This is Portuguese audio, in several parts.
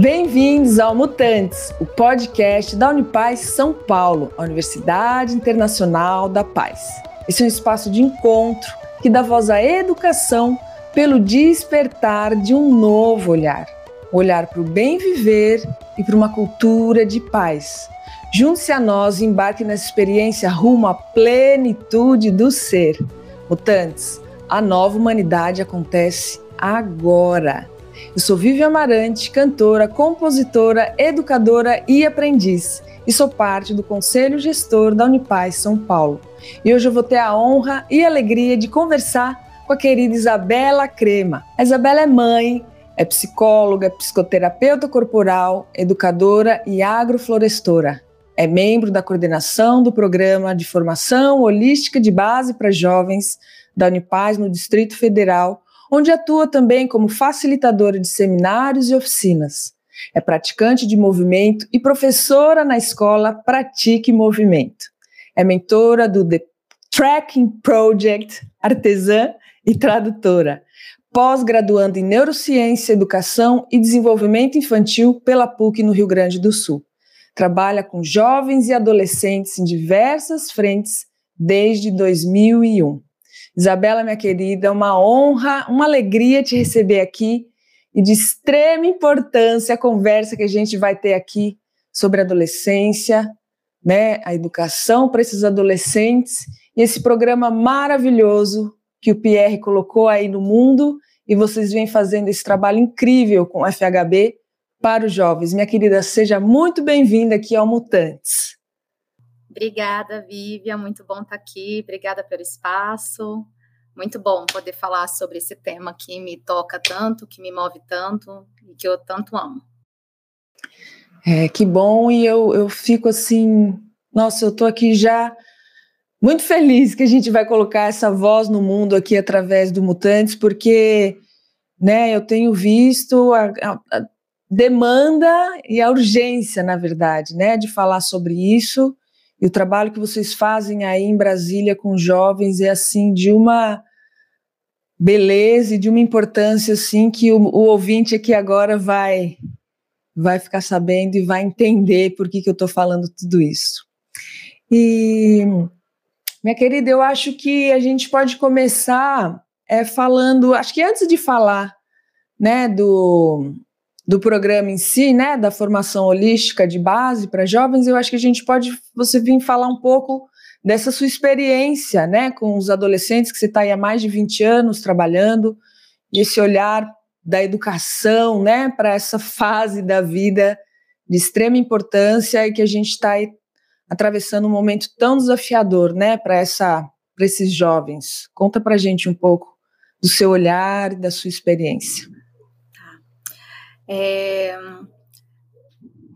Bem-vindos ao Mutantes, o podcast da Unipaz São Paulo, a Universidade Internacional da Paz. Esse é um espaço de encontro que dá voz à educação pelo despertar de um novo olhar. Olhar para o bem viver e para uma cultura de paz. Junte-se a nós e embarque nessa experiência rumo à plenitude do ser. Mutantes, a nova humanidade acontece agora. Eu sou Vivian Amarante, cantora, compositora, educadora e aprendiz, e sou parte do Conselho Gestor da Unipaz São Paulo. E hoje eu vou ter a honra e alegria de conversar com a querida Isabela Crema. A Isabela é mãe, é psicóloga, psicoterapeuta corporal, educadora e agroflorestora. É membro da coordenação do Programa de Formação Holística de Base para Jovens da Unipaz no Distrito Federal, onde atua também como facilitadora de seminários e oficinas. É praticante de movimento e professora na escola Pratique Movimento. É mentora do The Tracking Project, artesã e tradutora. Pós-graduando em Neurociência, Educação e Desenvolvimento Infantil pela PUC no Rio Grande do Sul. Trabalha com jovens e adolescentes em diversas frentes desde 2001. Isabela, minha querida, é uma honra, uma alegria te receber aqui e de extrema importância a conversa que a gente vai ter aqui sobre adolescência, né, a educação para esses adolescentes e esse programa maravilhoso que o Pierre colocou aí no mundo e vocês vêm fazendo esse trabalho incrível com o FHB para os jovens. Minha querida, seja muito bem-vinda aqui ao Mutantes. Obrigada, Vivian. Muito bom estar aqui. Obrigada pelo espaço. Muito bom poder falar sobre esse tema que me toca tanto, que me move tanto e que eu tanto amo. É, que bom. E eu, eu fico assim, nossa, eu estou aqui já muito feliz que a gente vai colocar essa voz no mundo aqui através do Mutantes, porque né, eu tenho visto a, a, a demanda e a urgência, na verdade, né, de falar sobre isso. E o trabalho que vocês fazem aí em Brasília com jovens é assim de uma beleza e de uma importância assim que o, o ouvinte aqui agora vai vai ficar sabendo e vai entender por que, que eu estou falando tudo isso. E minha querida, eu acho que a gente pode começar é, falando, acho que antes de falar, né, do do programa em si, né, da formação holística de base para jovens, eu acho que a gente pode você vir falar um pouco dessa sua experiência, né, com os adolescentes que você está aí há mais de 20 anos trabalhando, e esse olhar da educação, né, para essa fase da vida de extrema importância e que a gente está atravessando um momento tão desafiador, né, para essa para esses jovens. Conta para gente um pouco do seu olhar e da sua experiência. É,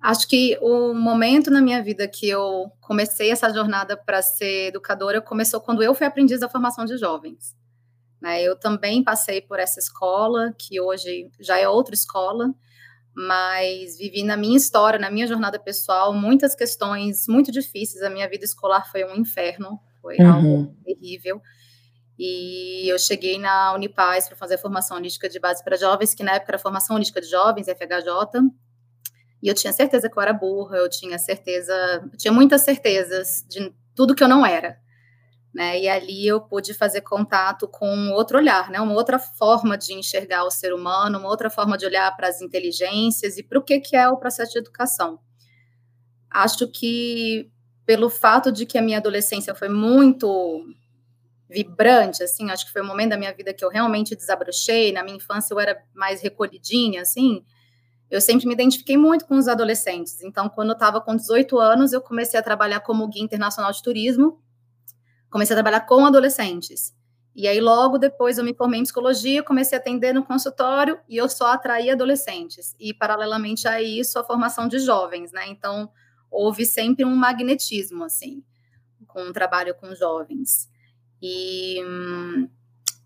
acho que o momento na minha vida que eu comecei essa jornada para ser educadora começou quando eu fui aprendiz da formação de jovens. Né? Eu também passei por essa escola, que hoje já é outra escola, mas vivi na minha história, na minha jornada pessoal, muitas questões muito difíceis. A minha vida escolar foi um inferno, foi uhum. algo terrível. E eu cheguei na Unipaz para fazer a formação holística de base para jovens, que na época era formação holística de jovens, FHJ. E eu tinha certeza que eu era burra, eu tinha certeza, eu tinha muitas certezas de tudo que eu não era. Né? E ali eu pude fazer contato com outro olhar, né? Uma outra forma de enxergar o ser humano, uma outra forma de olhar para as inteligências e para o que que é o processo de educação. Acho que pelo fato de que a minha adolescência foi muito vibrante, assim, acho que foi o momento da minha vida que eu realmente desabrochei, na minha infância eu era mais recolhidinha, assim, eu sempre me identifiquei muito com os adolescentes, então quando eu estava com 18 anos, eu comecei a trabalhar como guia internacional de turismo, comecei a trabalhar com adolescentes, e aí logo depois eu me formei em psicologia, comecei a atender no consultório, e eu só atraía adolescentes, e paralelamente a isso, a formação de jovens, né, então houve sempre um magnetismo, assim, com o trabalho com jovens. E,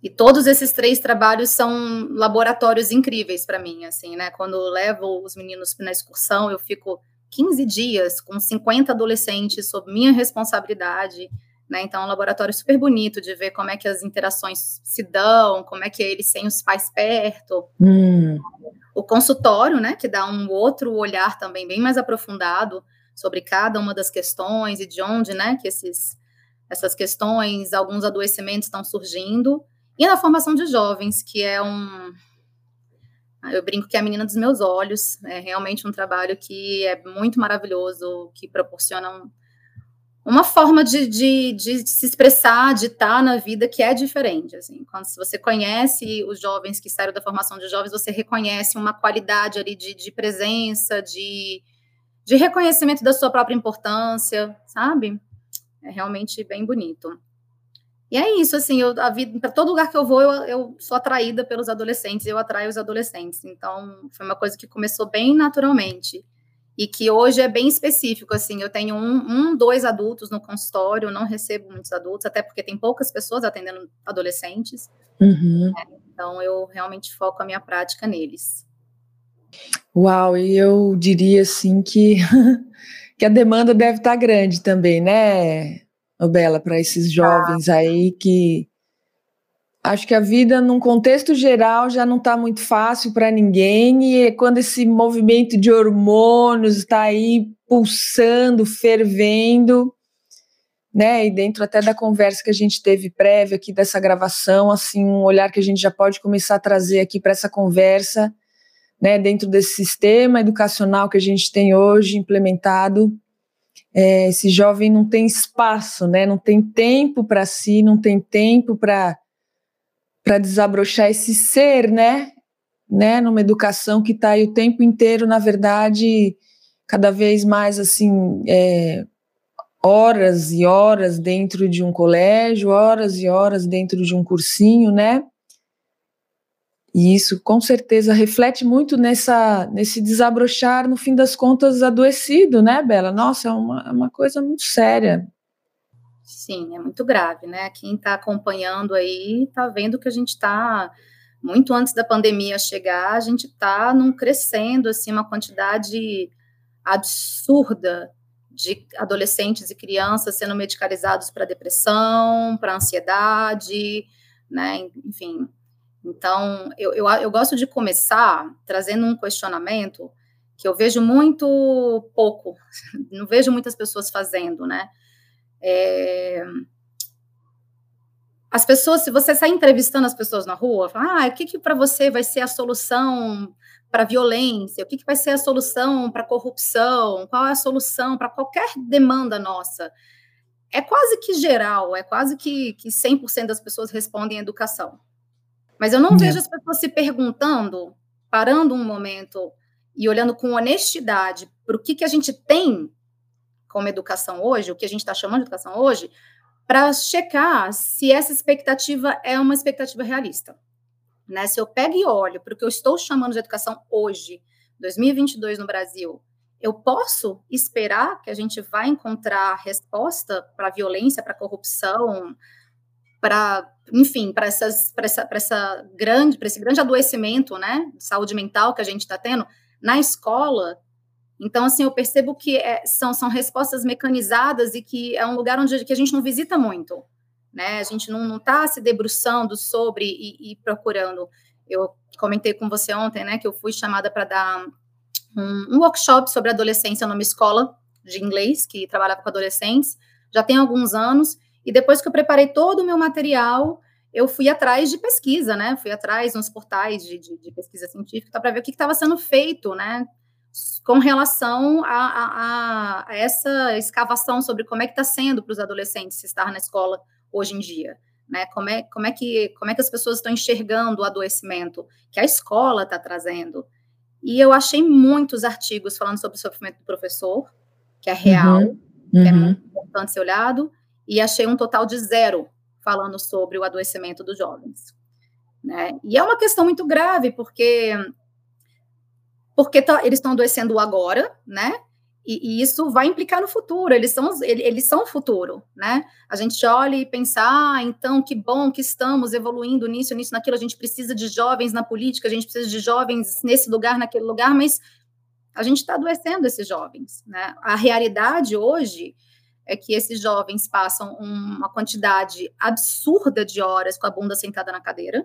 e todos esses três trabalhos são laboratórios incríveis para mim, assim, né? Quando eu levo os meninos na excursão, eu fico 15 dias com 50 adolescentes sob minha responsabilidade, né? Então, é um laboratório super bonito de ver como é que as interações se dão, como é que é eles têm os pais perto. Hum. o consultório, né, que dá um outro olhar também bem mais aprofundado sobre cada uma das questões e de onde, né, que esses, essas questões, alguns adoecimentos estão surgindo, e na formação de jovens, que é um, eu brinco que é a menina dos meus olhos, é realmente um trabalho que é muito maravilhoso, que proporciona um, uma forma de, de, de, se expressar, de estar na vida que é diferente. Assim. Quando você conhece os jovens que saíram da formação de jovens, você reconhece uma qualidade ali de, de presença, de, de reconhecimento da sua própria importância, sabe? É realmente bem bonito. E é isso, assim, eu, a vida, para todo lugar que eu vou, eu, eu, sou atraída pelos adolescentes, eu atraio os adolescentes. Então, foi uma coisa que começou bem naturalmente e que hoje é bem específico, assim, eu tenho um, um, dois adultos no consultório, não recebo muitos adultos, até porque tem poucas pessoas atendendo adolescentes, uhum. né? então eu realmente foco a minha prática neles. Uau, e eu diria, assim, que, que a demanda deve estar grande também, né, Bela, para esses jovens ah. aí que Acho que a vida, num contexto geral, já não está muito fácil para ninguém, e quando esse movimento de hormônios está aí pulsando, fervendo, né? E dentro até da conversa que a gente teve prévia aqui dessa gravação, assim, um olhar que a gente já pode começar a trazer aqui para essa conversa, né? Dentro desse sistema educacional que a gente tem hoje implementado, é, esse jovem não tem espaço, né? Não tem tempo para si, não tem tempo para desabrochar esse ser, né? Né, numa educação que está aí o tempo inteiro, na verdade, cada vez mais assim, é, horas e horas dentro de um colégio, horas e horas dentro de um cursinho, né? E isso com certeza reflete muito nessa, nesse desabrochar, no fim das contas, adoecido, né, Bela? Nossa, é uma, é uma coisa muito séria. Sim, é muito grave, né? Quem está acompanhando aí está vendo que a gente está muito antes da pandemia chegar, a gente está num crescendo assim uma quantidade absurda de adolescentes e crianças sendo medicalizados para depressão, para ansiedade, né? Enfim. Então, eu, eu, eu gosto de começar trazendo um questionamento que eu vejo muito pouco, não vejo muitas pessoas fazendo, né? É... As pessoas, se você sair entrevistando as pessoas na rua, fala, ah, o que, que para você vai ser a solução para violência? O que, que vai ser a solução para corrupção? Qual é a solução para qualquer demanda nossa? É quase que geral, é quase que, que 100% das pessoas respondem educação. Mas eu não é. vejo as pessoas se perguntando, parando um momento e olhando com honestidade para o que, que a gente tem como educação hoje, o que a gente está chamando de educação hoje, para checar se essa expectativa é uma expectativa realista. Né? Se eu pego e olho para o que eu estou chamando de educação hoje, 2022 no Brasil, eu posso esperar que a gente vai encontrar resposta para a violência, para a corrupção, para, enfim, para essas, para essa, essa grande, para esse grande adoecimento, né, de saúde mental que a gente está tendo na escola, então, assim, eu percebo que é, são, são respostas mecanizadas e que é um lugar onde que a gente não visita muito, né? A gente não está se debruçando sobre e, e, procurando. Eu comentei com você ontem, né, que eu fui chamada para dar um, um, workshop sobre adolescência numa escola de inglês que trabalhava com adolescentes, já tem alguns anos, e depois que eu preparei todo o meu material, eu fui atrás de pesquisa, né? Fui atrás nos portais de, de, de pesquisa científica para ver o que estava sendo feito, né? com relação a, a, a, essa escavação sobre como é que está sendo para os adolescentes estar na escola hoje em dia, né? Como é, como é, que, como é que as pessoas estão enxergando o adoecimento que a escola está trazendo. E eu achei muitos artigos falando sobre o sofrimento do professor, que é real, uhum. que é uhum. muito importante ser olhado, e achei um total de zero falando sobre o adoecimento dos jovens. Né? E é uma questão muito grave, porque porque tá, eles estão adoecendo agora, né? E, e, isso vai implicar no futuro, eles são, eles, são o futuro, né? A gente olha e pensa, ah, então que bom que estamos evoluindo nisso, nisso, naquilo, a gente precisa de jovens na política, a gente precisa de jovens nesse lugar, naquele lugar, mas a gente está adoecendo esses jovens, né? A realidade hoje é que esses jovens passam uma quantidade absurda de horas com a bunda sentada na cadeira,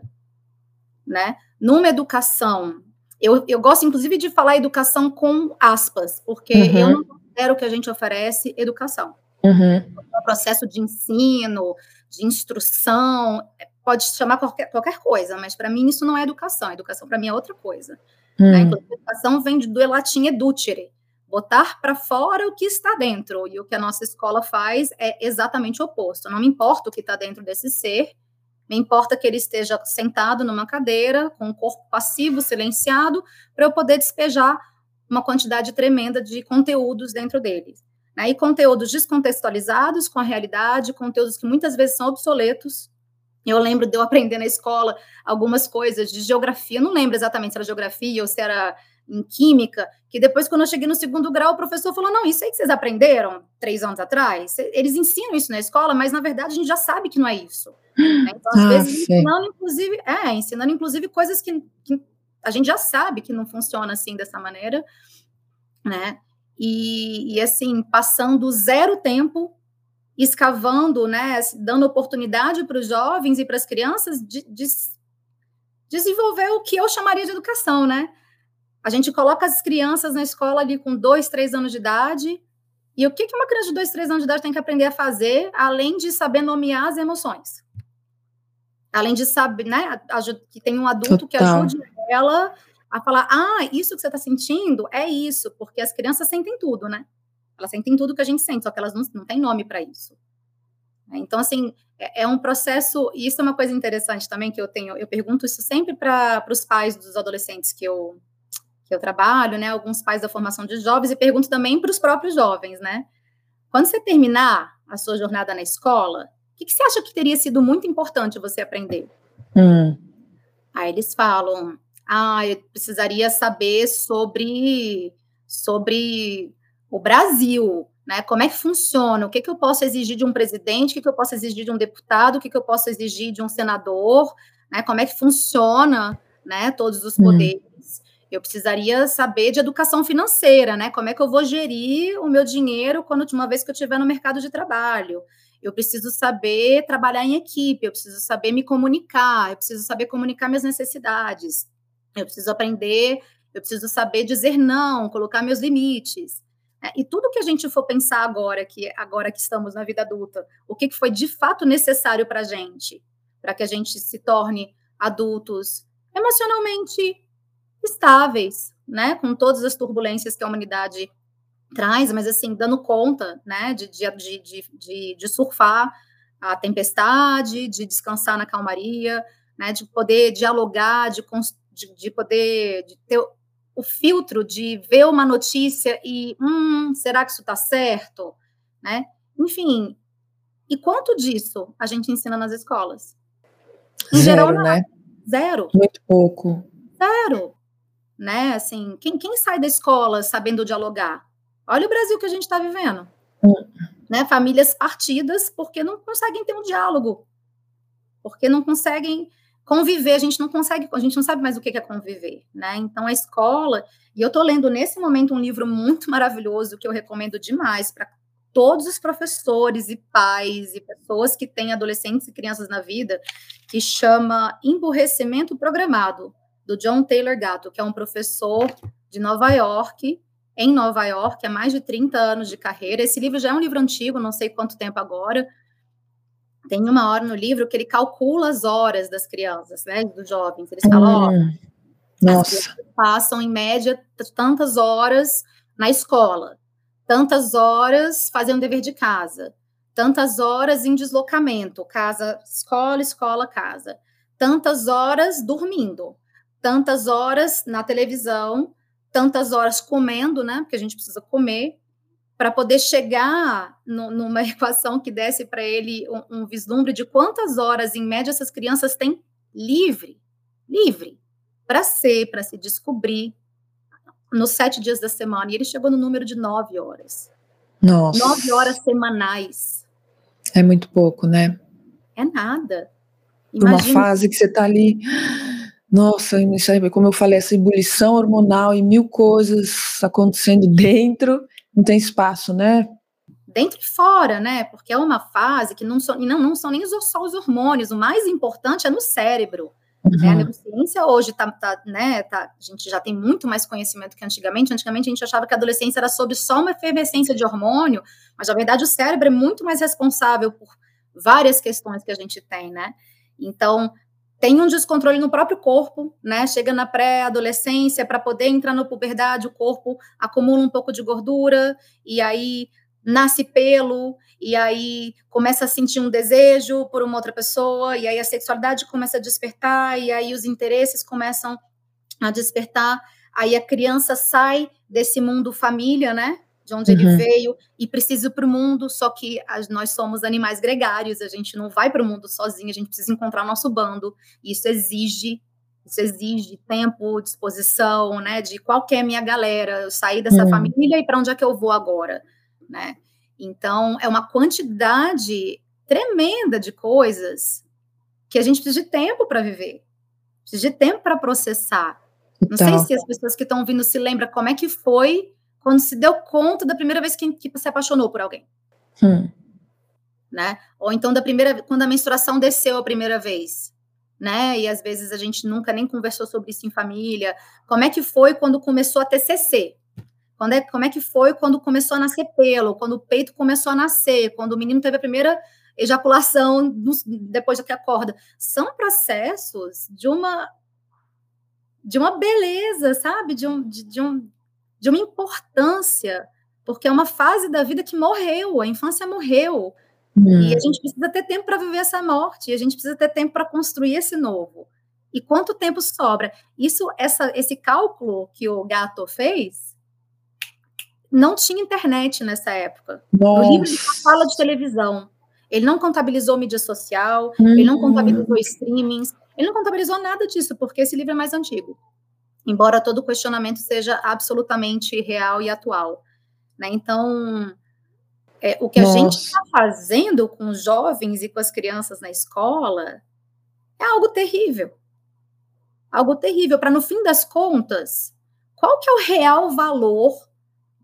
né? Numa educação eu, eu gosto, inclusive, de falar educação com aspas, porque uhum. eu não considero que a gente oferece educação. Uhum. O processo de ensino, de instrução, pode chamar qualquer, qualquer coisa, mas para mim isso não é educação. Educação para mim é outra coisa. Hum. Né? educação vem do latim educere, botar para fora o que está dentro. E o que a nossa escola faz é exatamente o oposto. Não me importa o que está dentro desse ser, me importa que ele esteja sentado numa cadeira, com o corpo passivo, silenciado, para eu poder despejar uma quantidade tremenda de conteúdos dentro dele. Né? E conteúdos descontextualizados com a realidade, conteúdos que muitas vezes são obsoletos, eu lembro de eu aprender na escola algumas coisas de geografia, não lembro exatamente se era geografia ou se era em química, que depois, quando eu cheguei no segundo grau, o professor falou: não, isso aí que vocês aprenderam três anos atrás, eles ensinam isso na escola, mas na verdade a gente já sabe que não é isso. Né? Então, às ah, vezes, sim. ensinando, inclusive, é, ensinando, inclusive, coisas que, que a gente já sabe que não funciona assim dessa maneira, né? E, e assim, passando zero tempo escavando, né, dando oportunidade para os jovens e para as crianças de, de, desenvolver o que eu chamaria de educação, né? A gente coloca as crianças na escola ali com dois, três anos de idade. E o que, que uma criança de dois, três anos de idade tem que aprender a fazer, além de saber nomear as emoções? Além de saber, né, que tem um adulto Total. que ajude ela a falar: ah, isso que você está sentindo é isso, porque as crianças sentem tudo, né? Elas sentem tudo que a gente sente, só que elas não, não têm nome para isso. Então, assim, é, é, um processo, e isso é uma coisa interessante também que eu tenho, eu pergunto isso sempre para os pais dos adolescentes que eu, que eu trabalho, né, alguns pais da formação de jovens, e pergunto também para os próprios jovens, né, quando você terminar a sua jornada na escola, o que, que você acha que teria sido muito importante você aprender? Hum. Aí eles falam, ah, eu precisaria saber sobre, sobre o Brasil, né? Como é que funciona? O que, que eu posso exigir de um presidente? O que, que eu posso exigir de um deputado? O que, que eu posso exigir de um senador? Né? Como é que funciona, né? Todos os hum. poderes. Hum. Eu precisaria saber de educação financeira, né? Como é que eu vou gerir o meu dinheiro quando uma vez que eu estiver no mercado de trabalho? Eu preciso saber trabalhar em equipe, eu preciso saber me comunicar, eu preciso saber comunicar minhas necessidades, eu preciso aprender, eu preciso saber dizer não, colocar meus limites. É, e tudo que a gente for pensar agora, que agora que estamos na vida adulta, o que foi de fato necessário para a gente, para que a gente se torne adultos emocionalmente estáveis, né, com todas as turbulências que a humanidade traz, mas assim, dando conta, né, de, de, de, de, surfar a tempestade, de descansar na calmaria, né, de poder dialogar, de, de, de poder de ter o filtro de ver uma notícia e, hum, será que isso está certo? Né? Enfim, e quanto disso a gente ensina nas escolas? Em Zero, geral, né? Zero. Muito pouco. Zero. Né? Assim, quem, quem sai da escola sabendo dialogar? Olha o Brasil que a gente está vivendo. Hum. Né? Famílias partidas porque não conseguem ter um diálogo. Porque não conseguem conviver, a gente não consegue, a gente não sabe mais o que é conviver, né? Então a escola, e eu estou lendo nesse momento um livro muito maravilhoso que eu recomendo demais para todos os professores e pais e pessoas que têm adolescentes e crianças na vida, que chama Emburrecimento Programado, do John Taylor Gatto, que é um professor de Nova York, em Nova York, há mais de 30 anos de carreira. Esse livro já é um livro antigo, não sei quanto tempo agora, tem uma hora no livro que ele calcula as horas das crianças, né, dos jovens. Eles falam, hum, ó, nossa. passam em média tantas horas na escola, tantas horas fazendo dever de casa, tantas horas em deslocamento, casa, escola, escola, casa, tantas horas dormindo, tantas horas na televisão, tantas horas comendo, né, porque a gente precisa comer, para poder chegar no, numa equação que desse para ele um, um, vislumbre de quantas horas, em média, essas crianças têm livre, livre, para ser, para se descobrir, nos sete dias da semana. E ele chegou no número de nove horas. Nossa. Nove horas semanais. É muito pouco, né? É nada. Imagina... Uma fase que você está ali. Nossa, como eu falei, essa ebulição hormonal e mil coisas acontecendo dentro não tem espaço, né? Dentro e fora, né? Porque é uma fase que não são, não, não são nem só os hormônios, o mais importante é no cérebro. Uhum. Né? A neurociência hoje tá, tá, né, tá, a gente já tem muito mais conhecimento que antigamente. Antigamente a gente achava que a adolescência era sobre só uma efervescência de hormônio, mas na verdade o cérebro é muito mais responsável por várias questões que a gente tem, né? Então, tem um descontrole no próprio corpo, né? Chega na pré-adolescência, para poder entrar na puberdade, o corpo acumula um pouco de gordura, e aí nasce pelo, e aí começa a sentir um desejo por uma outra pessoa, e aí a sexualidade começa a despertar, e aí os interesses começam a despertar, aí a criança sai desse mundo família, né? De onde uhum. ele veio e precisa ir para o mundo, só que nós somos animais gregários, a gente não vai para o mundo sozinho, a gente precisa encontrar nosso bando, e isso exige isso exige tempo, disposição, né? De qual é a minha galera, eu sair dessa uhum. família e para onde é que eu vou agora? né? Então, é uma quantidade tremenda de coisas que a gente precisa de tempo para viver, precisa de tempo para processar. Não então. sei se as pessoas que estão ouvindo se lembram como é que foi quando se deu conta da primeira vez que, que se apaixonou por alguém. Hum. Né? Ou então da primeira quando a menstruação desceu a primeira vez, né? E às vezes a gente nunca nem conversou sobre isso em família. Como é que foi quando começou a TCC? Quando é, como é que foi quando começou a nascer pelo, quando o peito começou a nascer, quando o menino teve a primeira ejaculação depois que acorda. São processos de uma de uma beleza, sabe? De, um, de, de, um, de uma importância, porque é uma fase da vida que morreu, a infância morreu. Hum. E a gente precisa ter tempo para viver essa morte, e a gente precisa ter tempo para construir esse novo. E quanto tempo sobra? Isso, essa, esse cálculo que o gato fez, não tinha internet nessa época. Nossa. O livro ele fala de televisão. Ele não contabilizou mídia social, uhum. ele não contabilizou streamings, ele não contabilizou nada disso, porque esse livro é mais antigo. Embora todo o questionamento seja absolutamente real e atual. Né? Então, é, o que Nossa. a gente está fazendo com os jovens e com as crianças na escola é algo terrível. Algo terrível, para no fim das contas, qual que é o real valor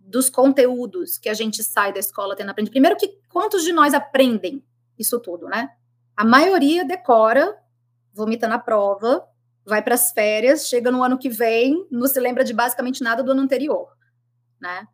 dos conteúdos que a gente sai da escola tendo aprendido. Primeiro que quantos de nós aprendem isso tudo, né? A maioria decora, vomita na prova, vai para as férias, chega no ano que vem, não se lembra de basicamente nada do ano anterior, né?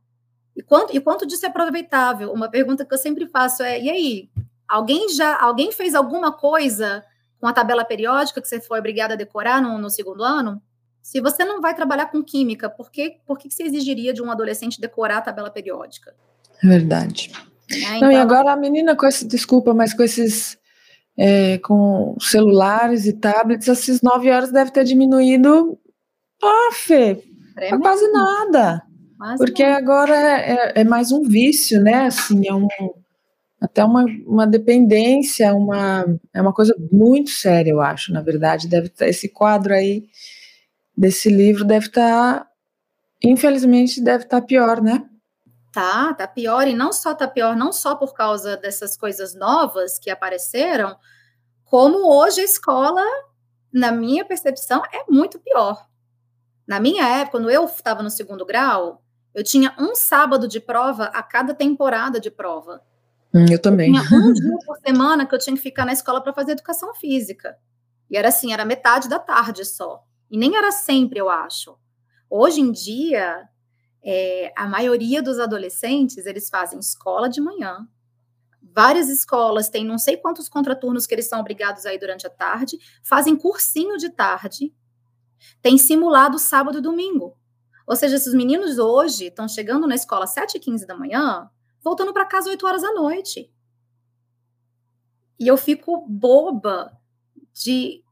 E quanto, e quanto disso é aproveitável? Uma pergunta que eu sempre faço é: e aí, alguém já alguém fez alguma coisa com a tabela periódica que você foi obrigada a decorar no, no segundo ano? Se você não vai trabalhar com química, por que, por que você exigiria de um adolescente decorar a tabela periódica? É verdade. É, então... Não, e então agora a menina com esse, desculpa, mas com esses é, com celulares e tablets, essas nove horas deve ter diminuído, ah, Fê, quase nada. Porque nada. agora é, é, mais um vício, né? Assim, é um, até uma, uma dependência, uma, é uma coisa muito séria, eu acho, na verdade. Deve ter esse quadro aí desse livro deve estar, tá, infelizmente, deve estar tá pior, né? Tá, tá pior, e não só tá pior, não só por causa dessas coisas novas que apareceram, como hoje a escola, na minha percepção, é muito pior. Na minha época, quando eu estava no segundo grau, eu tinha um sábado de prova a cada temporada de prova. Hum, eu também. Eu tinha um dia por semana que eu tinha que ficar na escola para fazer educação física. E era assim, era metade da tarde só. E nem era sempre, eu acho. Hoje em dia, é, a maioria dos adolescentes, eles fazem escola de manhã. Várias escolas têm não sei quantos contraturnos que eles são obrigados aí durante a tarde, fazem cursinho de tarde, tem simulado sábado e domingo. Ou seja, esses meninos hoje estão chegando na escola às 7h15 da manhã, voltando para casa às 8 horas da noite. E eu fico boba de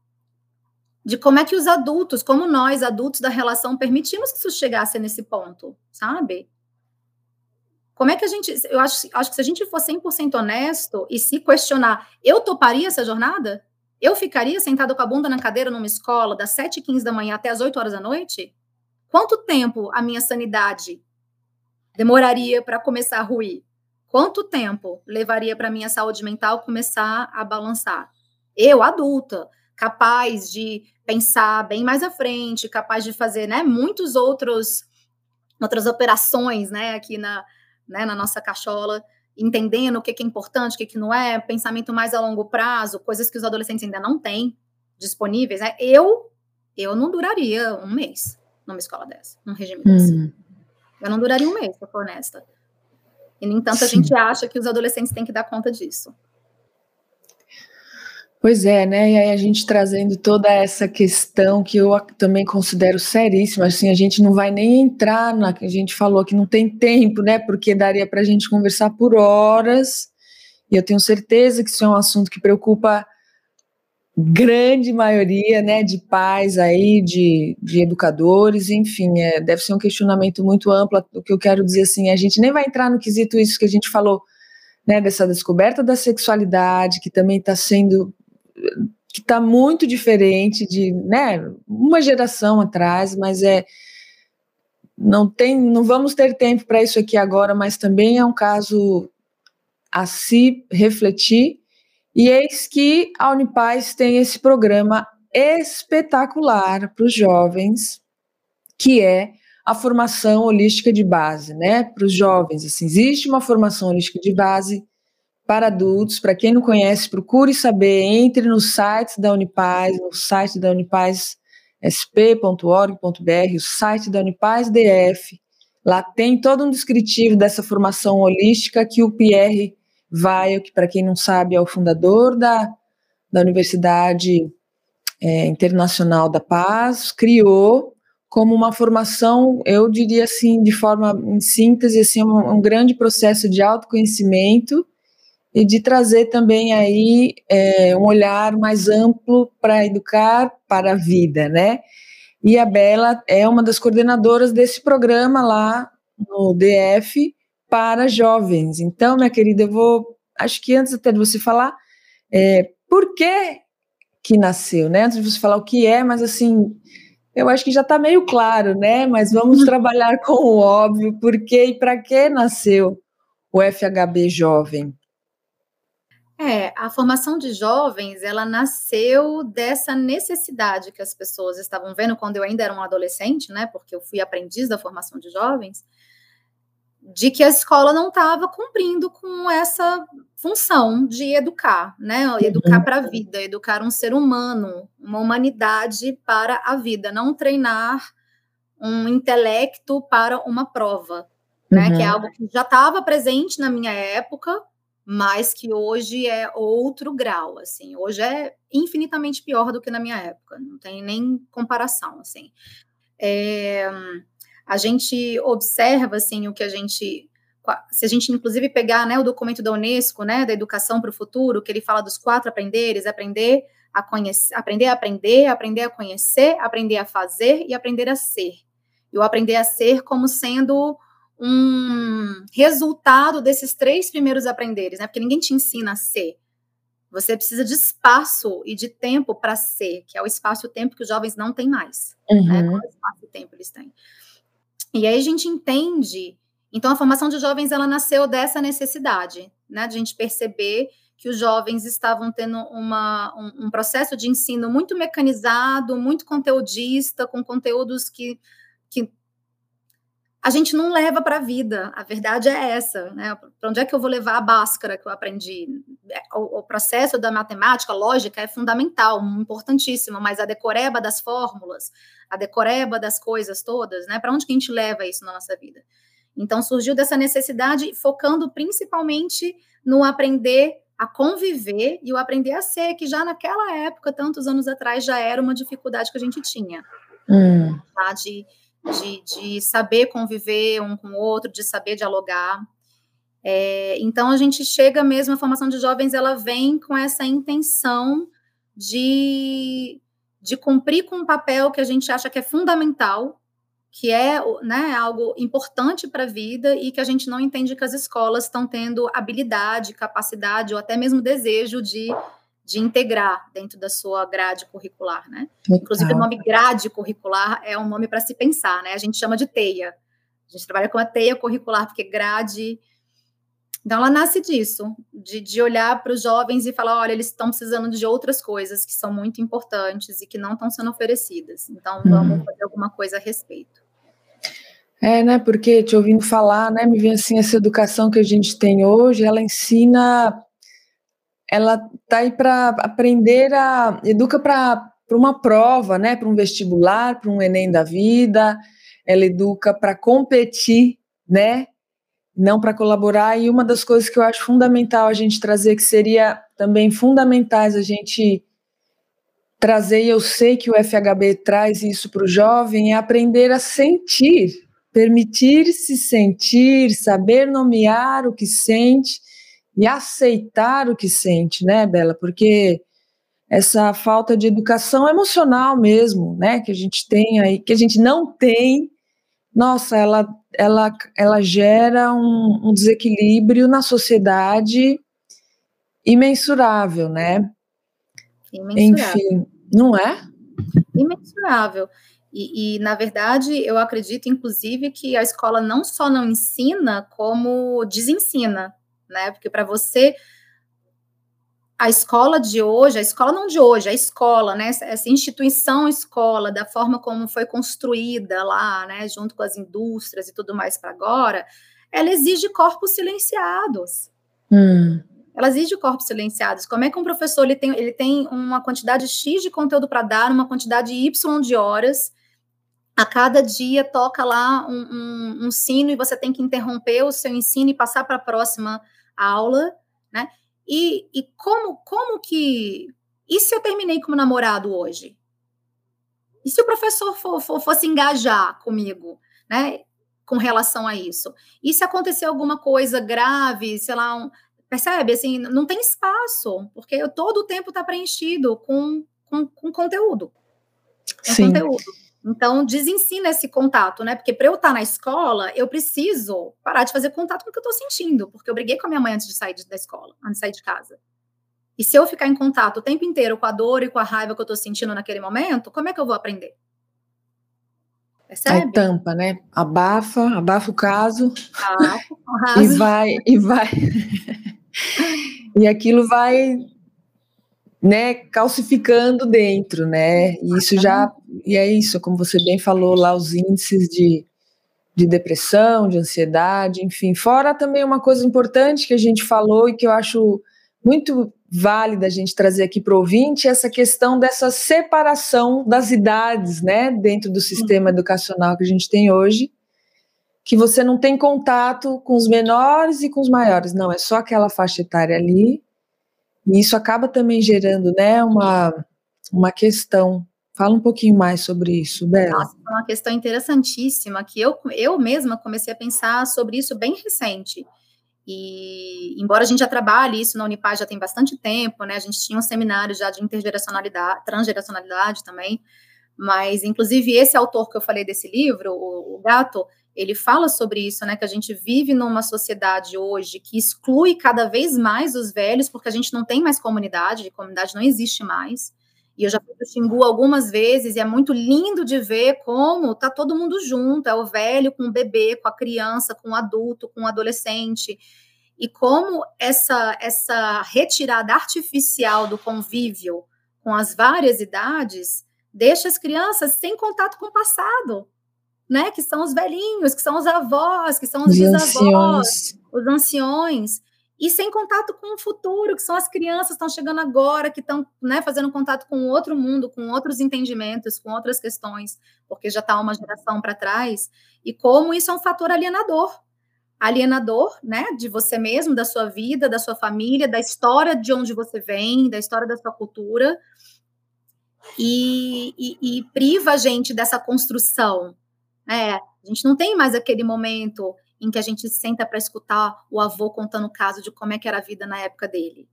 de como é que os adultos, como nós, adultos da relação, permitimos que isso chegasse nesse ponto, sabe? Como é que a gente. Eu acho, acho que se a gente for 100% honesto e se questionar, eu toparia essa jornada? Eu ficaria sentado com a bunda na cadeira numa escola das 7h15 da manhã até as 8 horas da noite? Quanto tempo a minha sanidade demoraria para começar a ruir? Quanto tempo levaria para minha saúde mental começar a balançar? Eu, adulta, capaz de pensar bem mais à frente, capaz de fazer, né, muitos outros outras operações, né, aqui na, né, na nossa cachola, entendendo o que, que é importante, o que, que não é, pensamento mais a longo prazo, coisas que os adolescentes ainda não têm, disponíveis, né? Eu, eu não duraria um mês numa escola dessa, num regime hum. desse. Eu não duraria um mês, se eu for honesta. E, no entanto, Sim. a gente acha que os adolescentes têm que dar conta disso. Pois é, né? E aí a gente trazendo toda essa questão que eu também considero seríssima, assim, a gente não vai nem entrar na que a gente falou que não tem tempo, né? Porque daria para a gente conversar por horas. E eu tenho certeza que isso é um assunto que preocupa grande maioria, né, de pais aí, de, de educadores, enfim, é, deve ser um questionamento muito amplo. O que eu quero dizer assim, a gente nem vai entrar no quesito isso que a gente falou, né, dessa descoberta da sexualidade, que também está sendo que está muito diferente de né, uma geração atrás, mas é não tem, não vamos ter tempo para isso aqui agora, mas também é um caso a se refletir. E eis que a Unipaz tem esse programa espetacular para os jovens, que é a formação holística de base, né? Para os jovens, assim, existe uma formação holística de base para adultos. Para quem não conhece, procure saber, entre no site da Unipaz, no site da Unipaz sp.org.br, o site da Unipaz DF. Lá tem todo um descritivo dessa formação holística que o Pierre Vai, que para quem não sabe é o fundador da, da Universidade é, Internacional da Paz, criou como uma formação, eu diria assim, de forma em síntese, assim, um, um grande processo de autoconhecimento e de trazer também aí é, um olhar mais amplo para educar para a vida, né? E a Bela é uma das coordenadoras desse programa lá no DF para jovens. Então, minha querida, eu vou, acho que antes até de você falar, é, por que que nasceu, né? Antes de você falar o que é, mas assim, eu acho que já está meio claro, né? Mas vamos uhum. trabalhar com o óbvio, por que e para que nasceu o FHB Jovem? É, a formação de jovens, ela nasceu dessa necessidade que as pessoas estavam vendo quando eu ainda era um adolescente, né? Porque eu fui aprendiz da formação de jovens, de que a escola não estava cumprindo com essa função de educar, né? Educar para a vida, educar um ser humano, uma humanidade para a vida, não treinar um intelecto para uma prova, né? Uhum. Que é algo que já estava presente na minha época, mas que hoje é outro grau, assim. Hoje é infinitamente pior do que na minha época, não tem nem comparação, assim. É, a gente observa, assim, o que a gente... Se a gente, inclusive, pegar né, o documento da Unesco, né, da Educação para o Futuro, que ele fala dos quatro aprenderes, aprender a conhecer, aprender a aprender, aprender a conhecer, aprender a fazer e aprender a ser. E o aprender a ser como sendo um resultado desses três primeiros aprenderes, né? Porque ninguém te ensina a ser. Você precisa de espaço e de tempo para ser, que é o espaço e o tempo que os jovens não têm mais. Né? Uhum. Né? Qual espaço e tempo eles têm? E aí a gente entende. Então, a formação de jovens ela nasceu dessa necessidade, né? De a gente perceber que os jovens estavam tendo uma, um, um processo de ensino muito mecanizado, muito conteudista, com conteúdos que, que a gente não leva para a vida. A verdade é essa, né? Para onde é que eu vou levar a báscara que eu aprendi? É, o, o, processo da matemática, lógica, é fundamental, importantíssimo, mas a decoreba das fórmulas, a decoreba das coisas todas, né? Para onde que a gente leva isso na nossa vida? Então surgiu dessa necessidade, focando principalmente no aprender a conviver e o aprender a ser, que já naquela época, tantos anos atrás, já era uma dificuldade que a gente tinha. Hum. Tá? De, de, de saber conviver um com o outro, de saber dialogar. É, então a gente chega mesmo, a formação de jovens ela vem com essa intenção de, de cumprir com um papel que a gente acha que é fundamental, que é né, algo importante para a vida e que a gente não entende que as escolas estão tendo habilidade, capacidade ou até mesmo desejo de de integrar dentro da sua grade curricular, né? Total. Inclusive, o nome grade curricular é um nome para se pensar, né? A gente chama de teia. A gente trabalha com a teia curricular, porque grade. Então, ela nasce disso, de, de olhar para os jovens e falar: olha, eles estão precisando de outras coisas que são muito importantes e que não estão sendo oferecidas. Então, vamos hum. fazer alguma coisa a respeito. É, né? Porque te ouvindo falar, né? Me vem assim essa educação que a gente tem hoje, ela ensina ela tá aí para aprender a educa para uma prova, né, para um vestibular, para um ENEM da vida, ela educa para competir, né? Não para colaborar. E uma das coisas que eu acho fundamental a gente trazer, que seria também fundamentais a gente trazer, e eu sei que o FHB traz isso para o jovem, é aprender a sentir, permitir-se sentir, saber nomear o que sente e aceitar o que sente, né, Bela? Porque essa falta de educação emocional mesmo, né, que a gente tem aí, que a gente não tem, nossa, ela, ela, ela gera um, um desequilíbrio na sociedade imensurável, né? Imensurável. Enfim, não é? Imensurável. E, e, na verdade, eu acredito, inclusive, que a escola não só não ensina, como desensina, né? Porque para você a escola de hoje, a escola não de hoje, a escola, né, essa, essa, instituição escola, da forma como foi construída lá, né, junto com as indústrias e tudo mais para agora, ela exige corpos silenciados. Hum. Ela exige corpos silenciados. Como é que um professor ele tem, ele tem uma quantidade X de conteúdo para dar, uma quantidade Y de horas, a cada dia toca lá um, um, um sino e você tem que interromper o seu ensino e passar para a próxima aula, né? E, e como, como que. E se eu terminei como namorado hoje? E se o professor for, for, fosse engajar comigo, né? Com relação a isso? E se acontecer alguma coisa grave, sei lá, um, percebe? Assim, não tem espaço, porque eu, todo o tempo está preenchido com, com, com conteúdo. Com Sim. conteúdo. Então, desensina esse contato, né? Porque para eu estar tá na escola, eu preciso parar de fazer contato com o que eu estou sentindo, porque eu briguei com a minha mãe antes de sair de, da escola, antes de sair de casa. E se eu ficar em contato o tempo inteiro com a dor e com a raiva que eu estou sentindo naquele momento, como é que eu vou aprender? Percebe? Aí tampa, né? Abafa, abafa o caso. Abafa, e vai, e vai. e aquilo vai né, calcificando dentro, né? E isso já e é isso, como você bem falou lá, os índices de, de depressão, de ansiedade, enfim. Fora também uma coisa importante que a gente falou e que eu acho muito válida a gente trazer aqui para o ouvinte, essa questão dessa separação das idades, né, dentro do sistema educacional que a gente tem hoje, que você não tem contato com os menores e com os maiores, não, é só aquela faixa etária ali, e isso acaba também gerando, né, uma, uma questão. Fala um pouquinho mais sobre isso, Bela. Nossa, é uma questão interessantíssima que eu, eu mesma comecei a pensar sobre isso bem recente. E embora a gente já trabalhe isso na Unipaz já tem bastante tempo, né? A gente tinha um seminário já de intergeracionalidade, transgeracionalidade também, mas inclusive esse autor que eu falei desse livro, o, o Gato, ele fala sobre isso, né? Que a gente vive numa sociedade hoje que exclui cada vez mais os velhos, porque a gente não tem mais comunidade, comunidade não existe mais. E eu já fui para Xingu algumas vezes, e é muito lindo de ver como tá todo mundo junto, é o velho com o bebê, com a criança, com o adulto, com o adolescente. E como essa, essa retirada artificial do convívio com as várias idades deixa as crianças sem contato com o passado né? Que são os velhinhos, que são os avós, que são os, os bisavós, anciões. os anciões. E sem contato com o futuro, que são as crianças que estão chegando agora, que estão né, fazendo contato com outro mundo, com outros entendimentos, com outras questões, porque já está uma geração para trás. E como isso é um fator alienador alienador, né, de você mesmo, da sua vida, da sua família, da história de onde você vem, da história da sua cultura, e, e, e priva a gente dessa construção, é, a gente não tem mais aquele momento em que a gente senta para escutar o avô contando o caso de como é que era a vida na época dele,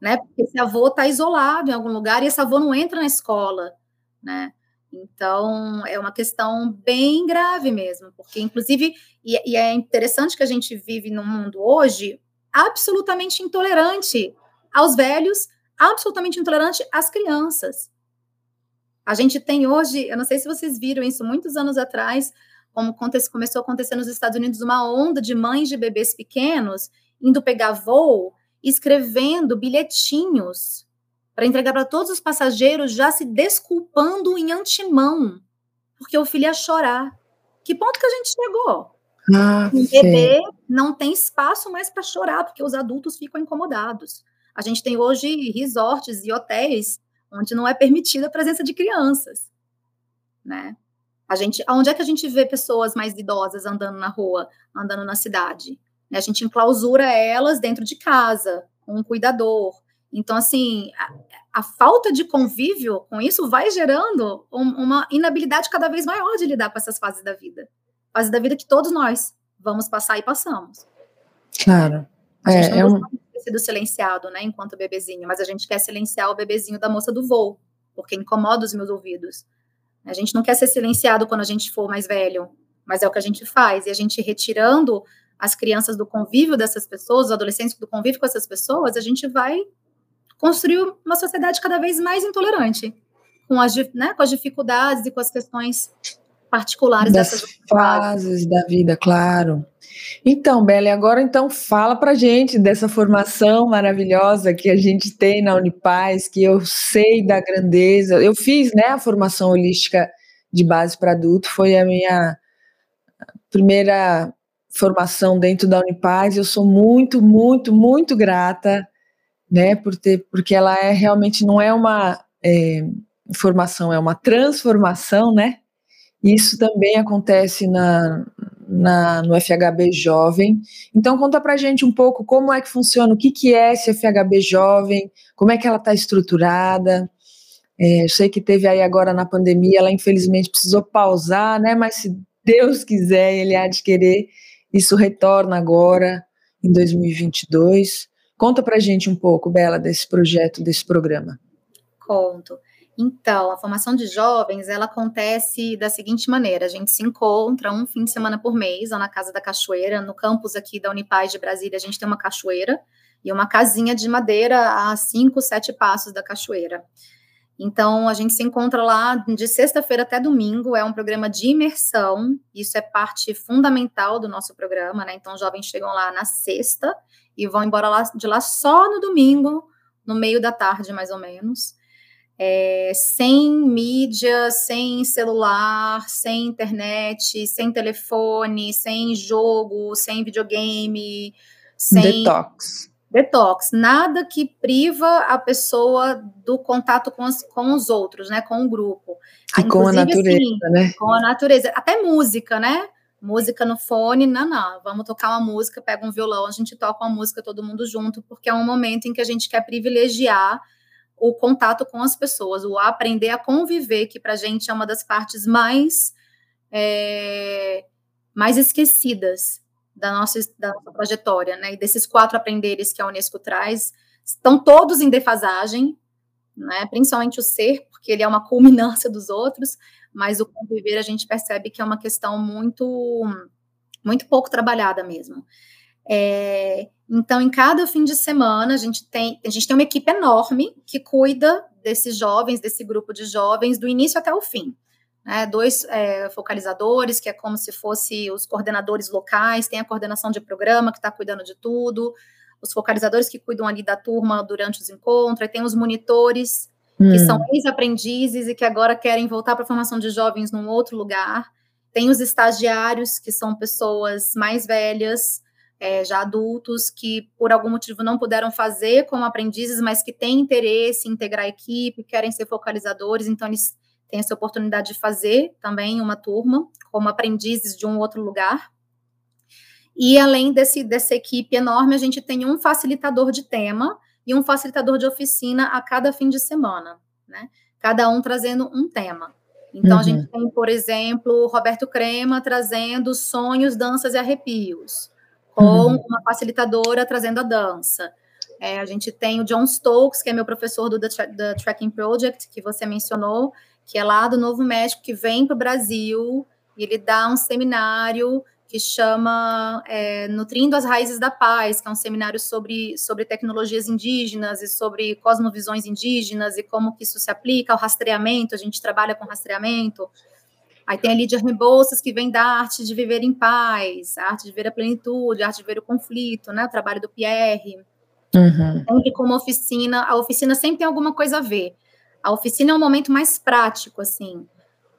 né? Porque esse avô está isolado em algum lugar e esse avô não entra na escola, né? Então, é uma questão bem grave mesmo, porque, inclusive, e, e é interessante que a gente vive num mundo hoje absolutamente intolerante aos velhos, absolutamente intolerante às crianças. A gente tem hoje, eu não sei se vocês viram isso muitos anos atrás, como começou a acontecer nos Estados Unidos, uma onda de mães de bebês pequenos indo pegar voo, escrevendo bilhetinhos para entregar para todos os passageiros, já se desculpando em antemão, porque o filho ia chorar. Que ponto que a gente chegou? Ah, o bebê não tem espaço mais para chorar, porque os adultos ficam incomodados. A gente tem hoje resorts e hotéis onde não é permitida a presença de crianças, né? A gente, onde é que a gente vê pessoas mais idosas andando na rua, andando na cidade? A gente enclausura elas dentro de casa, com um cuidador. Então, assim, a, a falta de convívio com isso vai gerando um, uma inabilidade cada vez maior de lidar com essas fases da vida. Fases da vida que todos nós vamos passar e passamos. Claro. É, é um... sido silenciado, né, enquanto bebezinho, mas a gente quer silenciar o bebezinho da moça do voo, porque incomoda os meus ouvidos. A gente não quer ser silenciado quando a gente for mais velho, mas é o que a gente faz. E a gente retirando as crianças do convívio dessas pessoas, os adolescentes do convívio com essas pessoas, a gente vai construir uma sociedade cada vez mais intolerante, com as, né, com as dificuldades e com as questões particulares das dessas fases da vida, claro. Então, Bela, agora então fala pra gente dessa formação maravilhosa que a gente tem na Unipaz, que eu sei da grandeza. Eu fiz, né, a formação holística de base para adulto, foi a minha primeira formação dentro da Unipaz. Eu sou muito, muito, muito grata, né, por ter, porque ela é realmente não é uma é, formação, é uma transformação, né? Isso também acontece na, na, no FHB Jovem. Então conta pra gente um pouco como é que funciona, o que, que é esse FHB Jovem, como é que ela está estruturada. É, eu sei que teve aí agora na pandemia, ela infelizmente precisou pausar, né? Mas se Deus quiser, ele há de querer, isso retorna agora em 2022. Conta pra gente um pouco, Bela, desse projeto, desse programa. Conto. Então, a formação de jovens, ela acontece da seguinte maneira: a gente se encontra um fim de semana por mês, lá na Casa da Cachoeira, no campus aqui da Unipaz de Brasília, a gente tem uma cachoeira e uma casinha de madeira a cinco, sete passos da cachoeira. Então, a gente se encontra lá de sexta-feira até domingo, é um programa de imersão, isso é parte fundamental do nosso programa, né? Então, jovens chegam lá na sexta e vão embora lá, de lá só no domingo, no meio da tarde, mais ou menos é, sem mídia, sem celular, sem internet, sem telefone, sem jogo, sem videogame, sem. Detox. Detox, nada que priva a pessoa do contato com, as, com os outros, né, com o grupo. E com a natureza, assim, né? Com a natureza, até música, né? Música no fone, não, não. Vamos tocar uma música, pega um violão, a gente toca uma música todo mundo junto, porque é um momento em que a gente quer privilegiar o contato com as pessoas, o aprender a conviver, que para a gente é uma das partes mais, é, mais esquecidas da nossa, da nossa trajetória, né? E desses quatro aprenderes que a Unesco traz, estão todos em defasagem, né? Principalmente o ser, porque ele é uma culminância dos outros, mas o conviver a gente percebe que é uma questão muito, muito pouco trabalhada mesmo. É, então, em cada fim de semana, a gente tem, a gente tem uma equipe enorme que cuida desses jovens, desse grupo de jovens, do início até o fim. Né? Dois é, focalizadores, que é como se fosse os coordenadores locais, tem a coordenação de programa, que está cuidando de tudo, os focalizadores que cuidam ali da turma durante os encontros, tem os monitores, hum. que são ex-aprendizes e que agora querem voltar para a formação de jovens num outro lugar. Tem os estagiários, que são pessoas mais velhas, é, já adultos que por algum motivo não puderam fazer como aprendizes, mas que têm interesse em integrar a equipe, querem ser focalizadores, então eles têm essa oportunidade de fazer também uma turma como aprendizes de um outro lugar. E além desse, dessa equipe enorme, a gente tem um facilitador de tema e um facilitador de oficina a cada fim de semana, né? Cada um trazendo um tema. Então, uhum. a gente tem, por exemplo, Roberto Crema trazendo sonhos, danças e arrepios com uhum. uma facilitadora trazendo a dança. É, a gente tem o John Stokes, que é meu professor do The, Tra The Tracking Project, que você mencionou, que é lá do Novo México, que vem para o Brasil e ele dá um seminário que chama é, Nutrindo as Raízes da Paz, que é um seminário sobre, sobre tecnologias indígenas e sobre cosmovisões indígenas e como que isso se aplica ao rastreamento, a gente trabalha com rastreamento. Aí tem a Lídia Rebouças, que vem da arte de viver em paz, a arte de ver a plenitude, a arte de ver o conflito, né? O trabalho do Pierre. Uhum. Sempre como oficina, a oficina sempre tem alguma coisa a ver. A oficina é um momento mais prático, assim.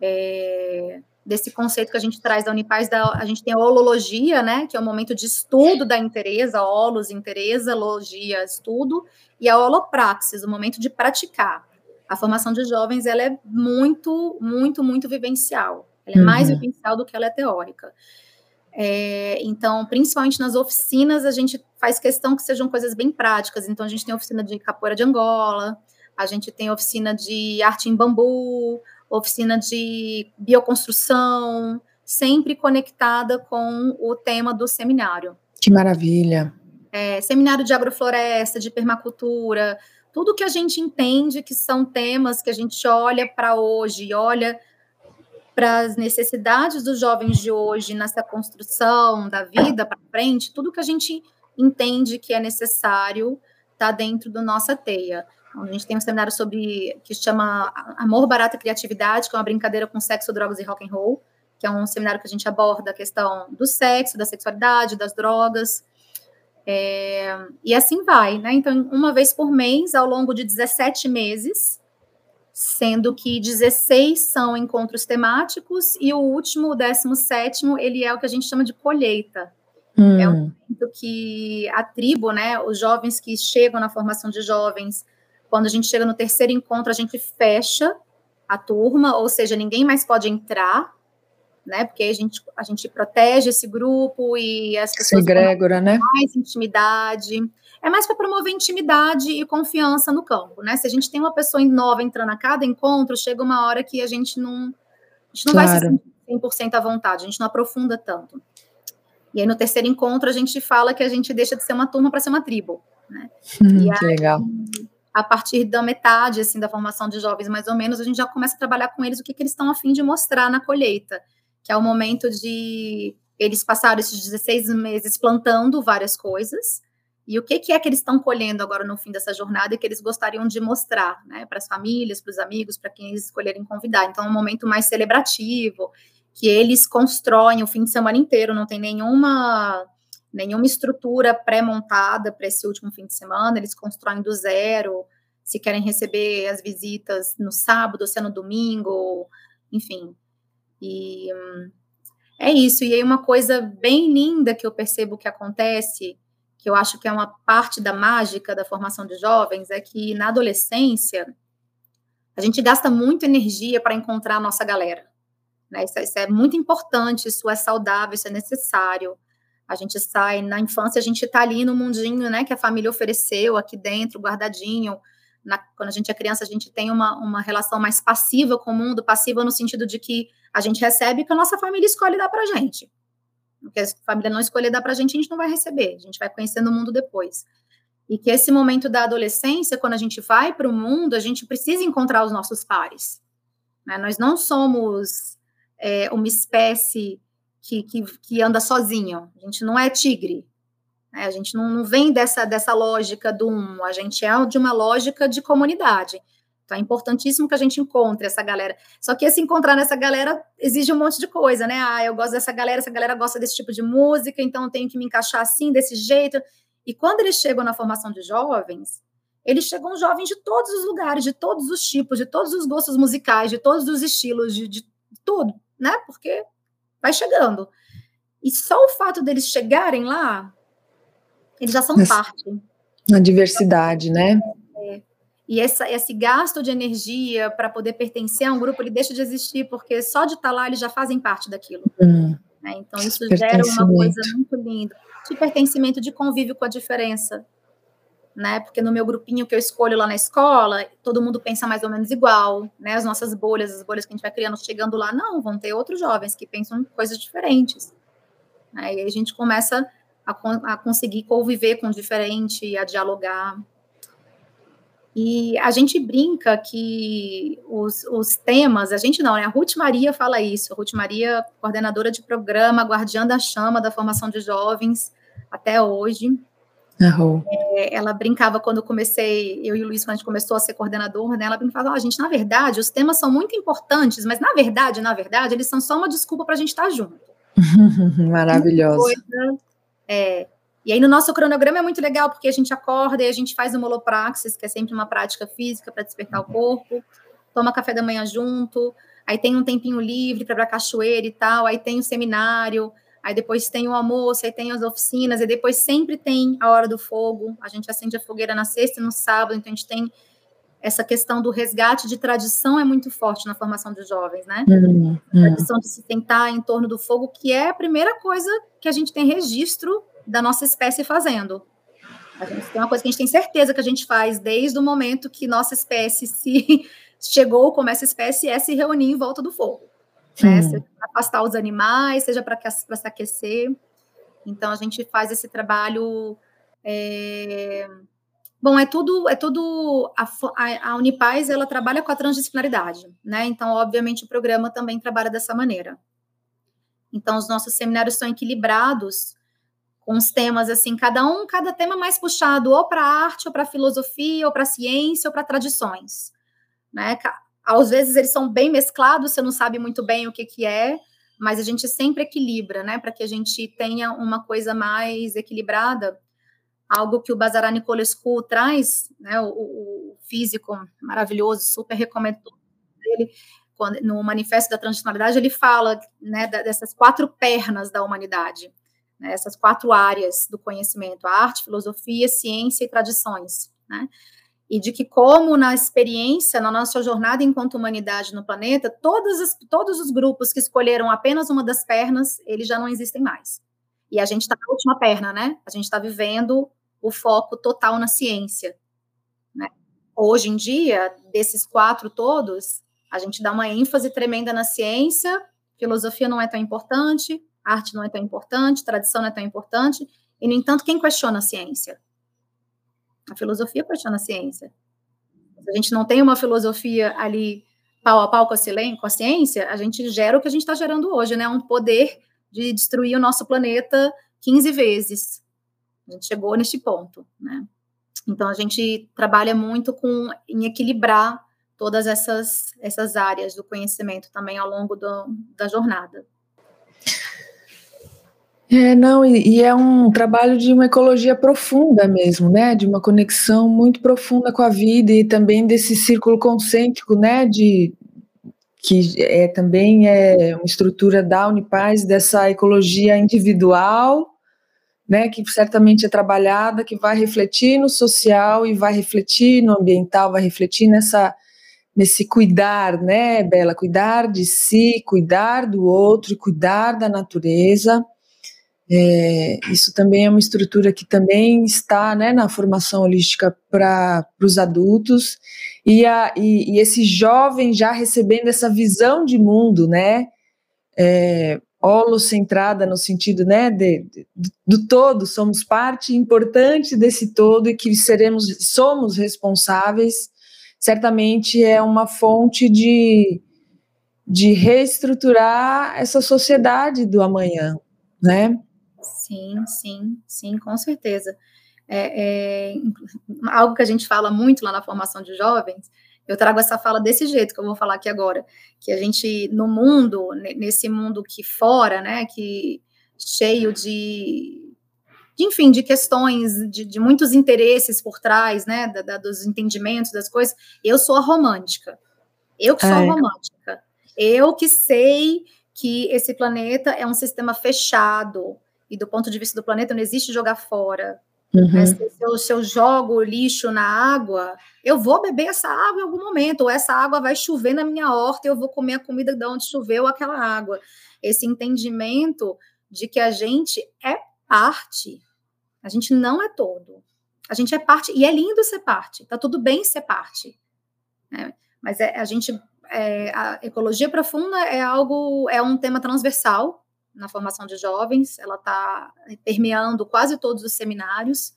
É, desse conceito que a gente traz da Unipaz, da, a gente tem a holologia, né, que é o momento de estudo da interesa, holos, interesa, logia, estudo, e a holopraxis, o momento de praticar. A formação de jovens, ela é muito, muito, muito vivencial. Ela é uhum. mais vivencial do que ela é teórica. É, então, principalmente nas oficinas, a gente faz questão que sejam coisas bem práticas. Então, a gente tem oficina de capoeira de Angola, a gente tem oficina de arte em bambu, oficina de bioconstrução, sempre conectada com o tema do seminário. Que maravilha! É, seminário de agrofloresta, de permacultura, tudo que a gente entende que são temas que a gente olha para hoje, olha para as necessidades dos jovens de hoje nessa construção da vida para frente, tudo que a gente entende que é necessário está dentro da nossa teia. A gente tem um seminário sobre que chama Amor, Barato e Criatividade, que é uma brincadeira com sexo, drogas e rock and roll, que é um seminário que a gente aborda a questão do sexo, da sexualidade, das drogas. É, e assim vai, né? Então, uma vez por mês, ao longo de 17 meses, sendo que 16 são encontros temáticos e o último, o 17, ele é o que a gente chama de colheita. Hum. É um momento que a tribo, né, os jovens que chegam na formação de jovens, quando a gente chega no terceiro encontro, a gente fecha a turma, ou seja, ninguém mais pode entrar, né? Porque a gente, a gente protege esse grupo e as pessoas Segrégora, né? mais intimidade. É mais para promover intimidade e confiança no campo, né? Se a gente tem uma pessoa nova entrando a cada encontro, chega uma hora que a gente não, a gente não claro. vai se sentir 100% à vontade, a gente não aprofunda tanto. E aí no terceiro encontro a gente fala que a gente deixa de ser uma turma para ser uma tribo, né? Hum, que aí, legal a partir da metade assim da formação de jovens, mais ou menos, a gente já começa a trabalhar com eles o que, que eles estão a fim de mostrar na colheita, que é o momento de eles passaram esses 16 meses plantando várias coisas, e o que, que é que eles estão colhendo agora no fim dessa jornada e que eles gostariam de mostrar, né, para as famílias, para os amigos, para quem eles escolherem convidar. Então, é um momento mais celebrativo, que eles constroem o fim de semana inteiro, não tem nenhuma nenhuma estrutura pré-montada para esse último fim de semana, eles constroem do zero, se querem receber as visitas no sábado, se é no domingo, enfim. E é isso. E aí, uma coisa bem linda que eu percebo que acontece, que eu acho que é uma parte da mágica da formação de jovens, é que na adolescência a gente gasta muita energia para encontrar a nossa galera. Né? Isso, isso é muito importante, isso é saudável, isso é necessário. A gente sai na infância, a gente está ali no mundinho, né, que a família ofereceu aqui dentro, guardadinho. Na, quando a gente é criança, a gente tem uma, uma relação mais passiva com o mundo, passiva no sentido de que a gente recebe que a nossa família escolhe dar para gente. Porque a família não escolher dar para gente, a gente não vai receber, a gente vai conhecendo o mundo depois. E que esse momento da adolescência, quando a gente vai para o mundo, a gente precisa encontrar os nossos pares. Né? Nós não somos é, uma espécie que, que, que anda sozinho. A gente não é tigre. Né? A gente não, não, vem dessa, dessa lógica do um, a gente é de uma lógica de comunidade. Então é importantíssimo que a gente encontre essa galera. Só que esse encontrar nessa galera exige um monte de coisa, né? Ah, eu gosto dessa galera, essa galera gosta desse tipo de música, então eu tenho que me encaixar assim, desse jeito. E quando eles chegam na formação de jovens, eles chegam jovens de todos os lugares, de todos os tipos, de todos os gostos musicais, de todos os estilos, de, de tudo, né? Porque vai chegando. E só o fato deles chegarem lá, eles já são parte. Na diversidade, né? E essa, esse gasto de energia para poder pertencer a um grupo, ele deixa de existir, porque só de estar tá lá eles já fazem parte daquilo. Hum. Né? Então, isso gera uma coisa muito linda. De pertencimento, de convívio com a diferença né? Porque no meu grupinho que eu escolho lá na escola, todo mundo pensa mais ou menos igual, né? As nossas bolhas, as bolhas que a gente vai criando chegando lá, não, vão ter outros jovens que pensam coisas diferentes. Né? E aí a gente começa a, a conseguir conviver com o diferente, a dialogar. E a gente brinca que os, os temas, a gente não, né? A Ruth Maria fala isso, a Ruth Maria, coordenadora de programa, guardiã da chama da formação de jovens até hoje. Uhum. É, ela brincava quando eu comecei, eu e o Luiz, quando a gente começou a ser coordenador, né, ela brincava, oh, gente, na verdade, os temas são muito importantes, mas na verdade, na verdade, eles são só uma desculpa para a gente estar tá junto. Maravilhoso. é, e aí no nosso cronograma é muito legal, porque a gente acorda e a gente faz uma holopraxis, que é sempre uma prática física para despertar o corpo. toma café da manhã junto, aí tem um tempinho livre para ir pra cachoeira e tal, aí tem o seminário, aí depois tem o almoço, aí tem as oficinas, e depois sempre tem a hora do fogo. A gente acende a fogueira na sexta e no sábado, então a gente tem essa questão do resgate de tradição é muito forte na formação de jovens, né? Uhum, a tradição de se sentar em torno do fogo, que é a primeira coisa que a gente tem registro da nossa espécie fazendo. A gente tem uma coisa que a gente tem certeza que a gente faz desde o momento que nossa espécie se chegou como essa espécie é se reunir em volta do fogo. Né? Seja para afastar os animais, seja para se aquecer. Então a gente faz esse trabalho é, Bom, é tudo, é tudo a, a, Unipaz ela trabalha com a transdisciplinaridade, né? Então, obviamente, o programa também trabalha dessa maneira. Então, os nossos seminários são equilibrados com os temas assim, cada um, cada tema mais puxado ou para arte, ou para filosofia, ou para ciência, ou para tradições, né? Às vezes eles são bem mesclados, você não sabe muito bem o que que é, mas a gente sempre equilibra, né, para que a gente tenha uma coisa mais equilibrada. Algo que o Bazará Nicolescu traz, né, o, o, físico maravilhoso, super recomendo ele quando, no Manifesto da Transnacionalidade, ele fala né, dessas quatro pernas da humanidade, né, essas quatro áreas do conhecimento, arte, filosofia, ciência e tradições, né, e de que como na experiência, na nossa jornada enquanto humanidade no planeta, todos os, todos os grupos que escolheram apenas uma das pernas, eles já não existem mais. E a gente está na última perna, né? A gente está vivendo o foco total na ciência. Né? Hoje em dia, desses quatro todos, a gente dá uma ênfase tremenda na ciência, filosofia não é tão importante, arte não é tão importante, tradição não é tão importante, e, no entanto, quem questiona a ciência? A filosofia questiona a ciência. Se a gente não tem uma filosofia ali pau a pau com a ciência, a gente gera o que a gente está gerando hoje, né? Um poder de destruir o nosso planeta 15 vezes. A gente chegou neste ponto, né? Então a gente trabalha muito com em equilibrar todas essas essas áreas do conhecimento também ao longo do, da jornada. É, não, e, e, é um trabalho de uma ecologia profunda mesmo, né? De uma conexão muito profunda com a vida e também desse círculo concêntrico, né? De que é também é uma estrutura da Unipaz dessa ecologia individual né, que certamente é trabalhada, que vai refletir no social e vai refletir no ambiental, vai refletir nessa nesse cuidar, né, Bela, cuidar de si, cuidar do outro, cuidar da natureza. É, isso também é uma estrutura que também está, né, na formação holística para os adultos e, a, e, e, esse jovem já recebendo essa visão de mundo, né, é, holocentrada no sentido né, de, de, do todo, somos parte importante desse todo e que seremos, somos responsáveis, certamente é uma fonte de, de reestruturar essa sociedade do amanhã, né? Sim, sim, sim, com certeza. É, é, algo que a gente fala muito lá na formação de jovens eu trago essa fala desse jeito que eu vou falar aqui agora, que a gente no mundo, nesse mundo que fora, né, que cheio de, de enfim, de questões, de, de, muitos interesses por trás, né, da, da, dos entendimentos das coisas, eu sou a romântica. Eu que sou é. a romântica. Eu que sei que esse planeta é um sistema fechado e do ponto de vista do planeta não existe jogar fora. Uhum. Né? Se, eu, se eu jogo lixo na água, eu vou beber essa água em algum momento, ou essa água vai chover na minha horta e eu vou comer a comida de onde choveu aquela água. Esse entendimento de que a gente é parte, a gente não é todo. A gente é parte, e é lindo ser parte, tá tudo bem ser parte. Né? Mas é, a gente, é, a ecologia profunda é algo, é um tema transversal, na formação de jovens, ela está permeando quase todos os seminários,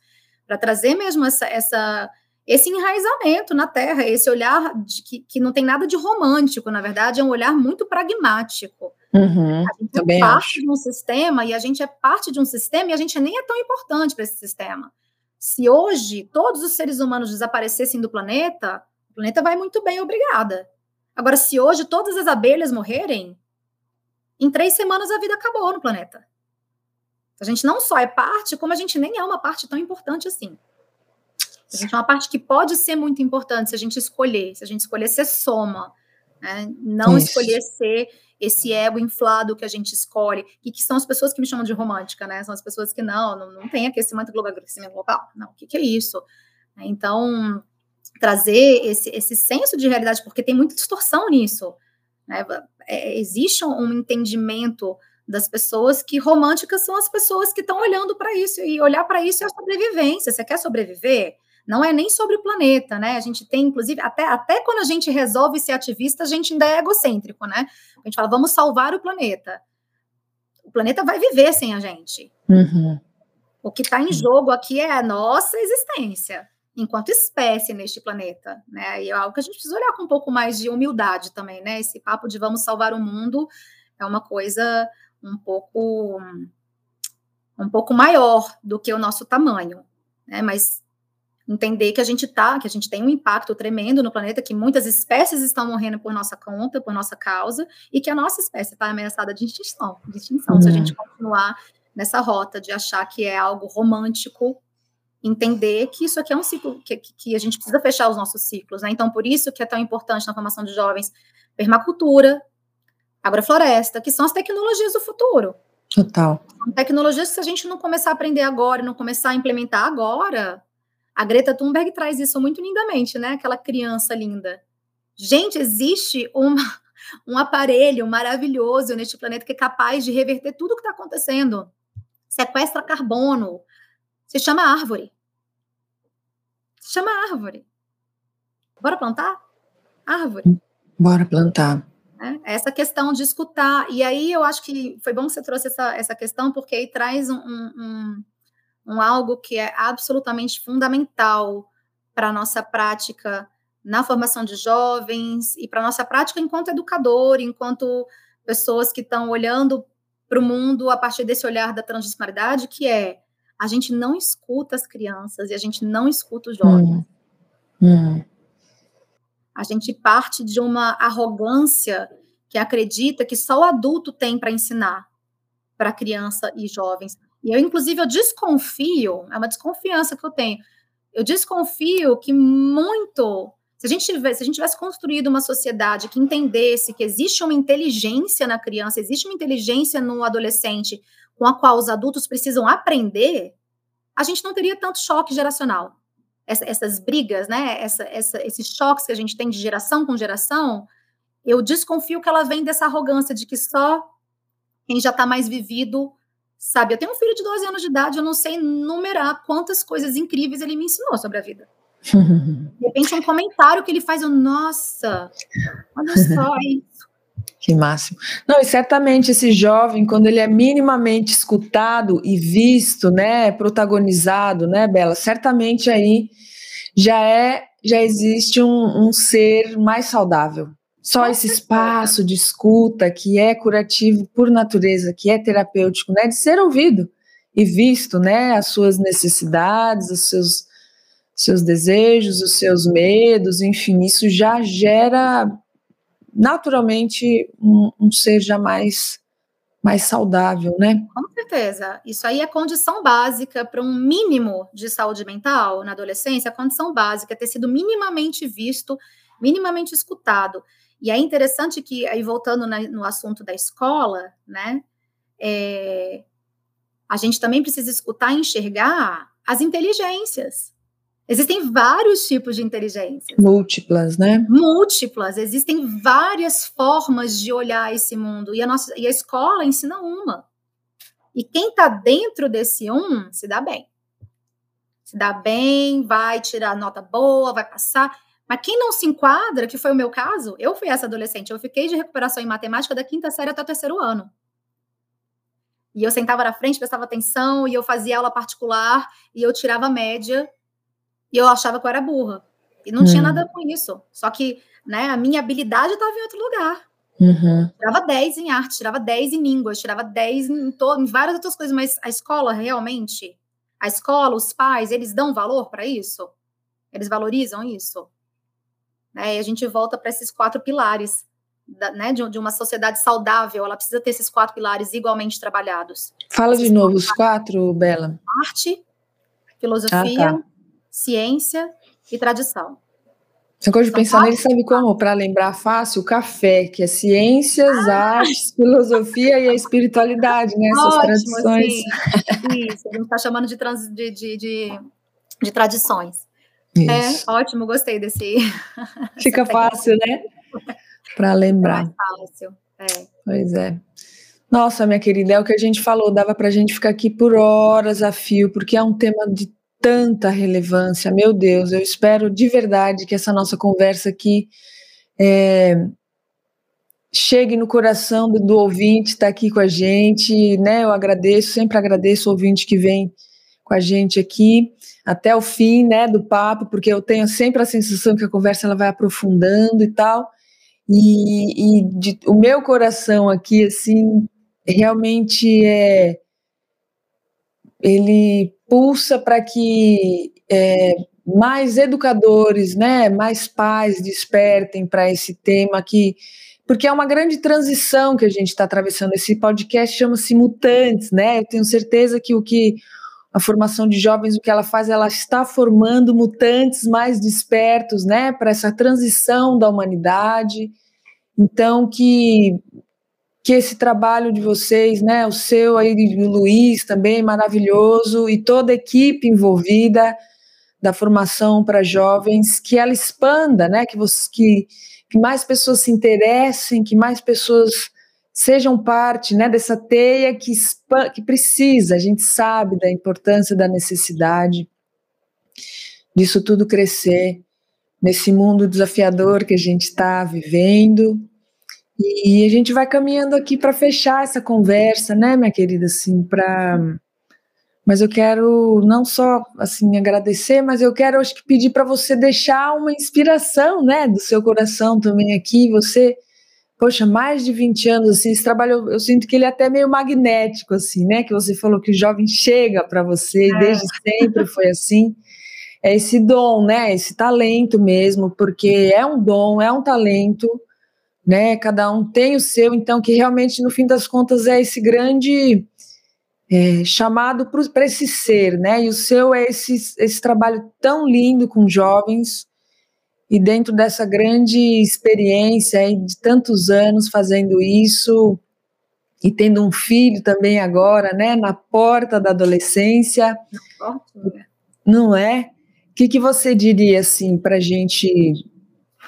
para trazer mesmo essa, essa, esse enraizamento na Terra, esse olhar de, que, que não tem nada de romântico, na verdade, é um olhar muito pragmático. Uhum, a gente é parte acho. de um sistema e a gente é parte de um sistema e a gente nem é tão importante para esse sistema. Se hoje todos os seres humanos desaparecessem do planeta, o planeta vai muito bem, obrigada. Agora, se hoje todas as abelhas morrerem, em três semanas a vida acabou no planeta. A gente não só é parte, como a gente nem é uma parte tão importante assim. A gente é uma parte que pode ser muito importante se a gente escolher, se a gente escolher ser soma, né? não Isso. escolher ser esse ego inflado que a gente escolhe, e que são as pessoas que me chamam de romântica, né? São as pessoas que não, não, não tem aquecimento global, aquecimento global. Não, o que, que é isso? Então, trazer esse, esse senso de realidade, porque tem muita distorção nisso. Né? É, existe um entendimento das pessoas que românticas são as pessoas que estão olhando para isso, e olhar para isso é a sobrevivência. Você quer sobreviver? Não é nem sobre o planeta, né? A gente tem, inclusive, até, até quando a gente resolve ser ativista, a gente ainda é egocêntrico, né? A gente fala, vamos salvar o planeta. O planeta vai viver sem a gente. Uhum. O que está em jogo aqui é a nossa existência enquanto espécie neste planeta, né? E é algo que a gente precisa olhar com um pouco mais de humildade também, né? Esse papo de vamos salvar o mundo é uma coisa um pouco um pouco maior do que o nosso tamanho, né? Mas entender que a gente tá, que a gente tem um impacto tremendo no planeta, que muitas espécies estão morrendo por nossa conta, por nossa causa, e que a nossa espécie está ameaçada de extinção, de extinção. Uhum. Se a gente continuar nessa rota de achar que é algo romântico, entender que isso aqui é um ciclo, que, que a gente precisa fechar os nossos ciclos, né? Então, por isso que é tão importante na formação de jovens permacultura, agrofloresta, que são as tecnologias do futuro. Total. São tecnologias que se a gente não começar a aprender agora e não começar a implementar agora, a Greta Thunberg traz isso muito lindamente, né? Aquela criança linda. Gente, existe uma, um aparelho maravilhoso neste planeta que é capaz de reverter tudo o que está acontecendo. Sequestra carbono. Se chama árvore. Se chama árvore. Bora plantar? Árvore. Bora plantar. É, essa questão de escutar. E aí eu acho que foi bom que você trouxe essa, essa questão, porque aí traz um, um um algo que é absolutamente fundamental para a nossa prática na formação de jovens e para a nossa prática enquanto educador, enquanto pessoas que estão olhando para o mundo a partir desse olhar da transdisciplinaridade, que é a gente não escuta as crianças e a gente não escuta os jovens. Hum. Hum. A gente parte de uma arrogância que acredita que só o adulto tem para ensinar para criança e jovens. E eu, inclusive, eu desconfio, é uma desconfiança que eu tenho. Eu desconfio que muito. Se a gente tivesse, se a gente tivesse construído uma sociedade que entendesse que existe uma inteligência na criança, existe uma inteligência no adolescente com a qual os adultos precisam aprender, a gente não teria tanto choque geracional. Essa, essas brigas, né? Essa, essa, esses choques que a gente tem de geração com geração, eu desconfio que ela vem dessa arrogância de que só quem já está mais vivido Sabe, eu tenho um filho de 12 anos de idade, eu não sei numerar quantas coisas incríveis ele me ensinou sobre a vida. De repente, um comentário que ele faz, eu, nossa, olha só isso. Que máximo. Não, e certamente esse jovem, quando ele é minimamente escutado e visto, né, protagonizado, né, Bela, certamente aí já é, já existe um, um ser mais saudável, só esse espaço de escuta que é curativo por natureza, que é terapêutico, né, de ser ouvido e visto, né, as suas necessidades, os seus seus desejos, os seus medos, enfim, isso já gera naturalmente um, um ser já mais mais saudável, né? Com certeza. Isso aí é condição básica para um mínimo de saúde mental na adolescência, a condição básica é ter sido minimamente visto, minimamente escutado. E é interessante que, aí voltando na, no assunto da escola, né, é, a gente também precisa escutar e enxergar as inteligências. Existem vários tipos de inteligência. Múltiplas, né? Múltiplas. Existem várias formas de olhar esse mundo. E a, nossa, e a escola ensina uma. E quem está dentro desse um se dá bem. Se dá bem, vai tirar nota boa, vai passar. Mas quem não se enquadra, que foi o meu caso, eu fui essa adolescente, eu fiquei de recuperação em matemática da quinta série até o terceiro ano. E eu sentava na frente, prestava atenção, e eu fazia aula particular, e eu tirava média, e eu achava que eu era burra. E não hum. tinha nada com isso. Só que né, a minha habilidade estava em outro lugar. Uhum. Tirava 10 em arte, tirava 10 em línguas, tirava 10 em, to- em várias outras coisas, mas a escola realmente, a escola, os pais, eles dão valor para isso? Eles valorizam isso? Né? E a gente volta para esses quatro pilares da, né, de, de, uma sociedade saudável, ela precisa ter esses quatro pilares igualmente trabalhados. Fala esses de novo os quatro, Bela. Arte, filosofia, ah, tá. Ciência e tradição. Você gosta de pensar nele, sabe como? Para lembrar fácil, o café, que é ciências, ah. artes, filosofia e a espiritualidade, né? Essas Ótimo, tradições. Sim. Isso, a gente está chamando de, trans, de, de, de, de tradições. É, Isso. É, ótimo, gostei desse. Fica fácil, né? Para lembrar. É mais fácil, é. Pois é. Nossa, minha querida, é o que a gente falou, dava para a gente ficar aqui por horas a fio, porque é um tema de tanta relevância. Meu Deus, eu espero de verdade que essa nossa conversa aqui é, chegue no coração do, do ouvinte, está aqui com a gente, né? Eu agradeço, sempre agradeço o ouvinte que vem com a gente aqui até o fim, né, do papo, porque eu tenho sempre a sensação que a conversa ela vai aprofundando e tal. E, e de, o meu coração aqui, assim, realmente é ele pulsa para que é, mais educadores, né, mais pais despertem para esse tema que porque é uma grande transição que a gente está atravessando. Esse podcast chama-se Mutantes, né? Eu tenho certeza que o que a formação de jovens, o que ela faz, ela está formando mutantes mais despertos, né, para essa transição da humanidade. Então, que que esse trabalho de vocês, né, o seu aí, do Luiz também, maravilhoso, e toda a equipe envolvida da formação para jovens, que ela expanda, né, que, você, que, que mais pessoas se interessem, que mais pessoas sejam parte né, dessa teia que, que precisa, a gente sabe da importância, da necessidade disso tudo crescer nesse mundo desafiador que a gente está vivendo, e a gente vai caminhando aqui para fechar essa conversa, né, minha querida, assim, para mas eu quero não só assim agradecer, mas eu quero acho que pedir para você deixar uma inspiração, né, do seu coração também aqui, você Poxa, mais de 20 anos assim, esse trabalho eu, sinto que ele é até meio magnético assim, né? Que você falou que o jovem chega para você, é. desde sempre foi assim é esse dom, né? Esse talento mesmo, porque é um dom, é um talento né? Cada um tem o seu, então que realmente no fim das contas é esse grande é, chamado para esse ser, né? E o seu é esse, esse trabalho tão lindo com jovens e dentro dessa grande experiência aí de tantos anos fazendo isso e tendo um filho também agora, né? Na porta da adolescência, não é? O que, que você diria assim para gente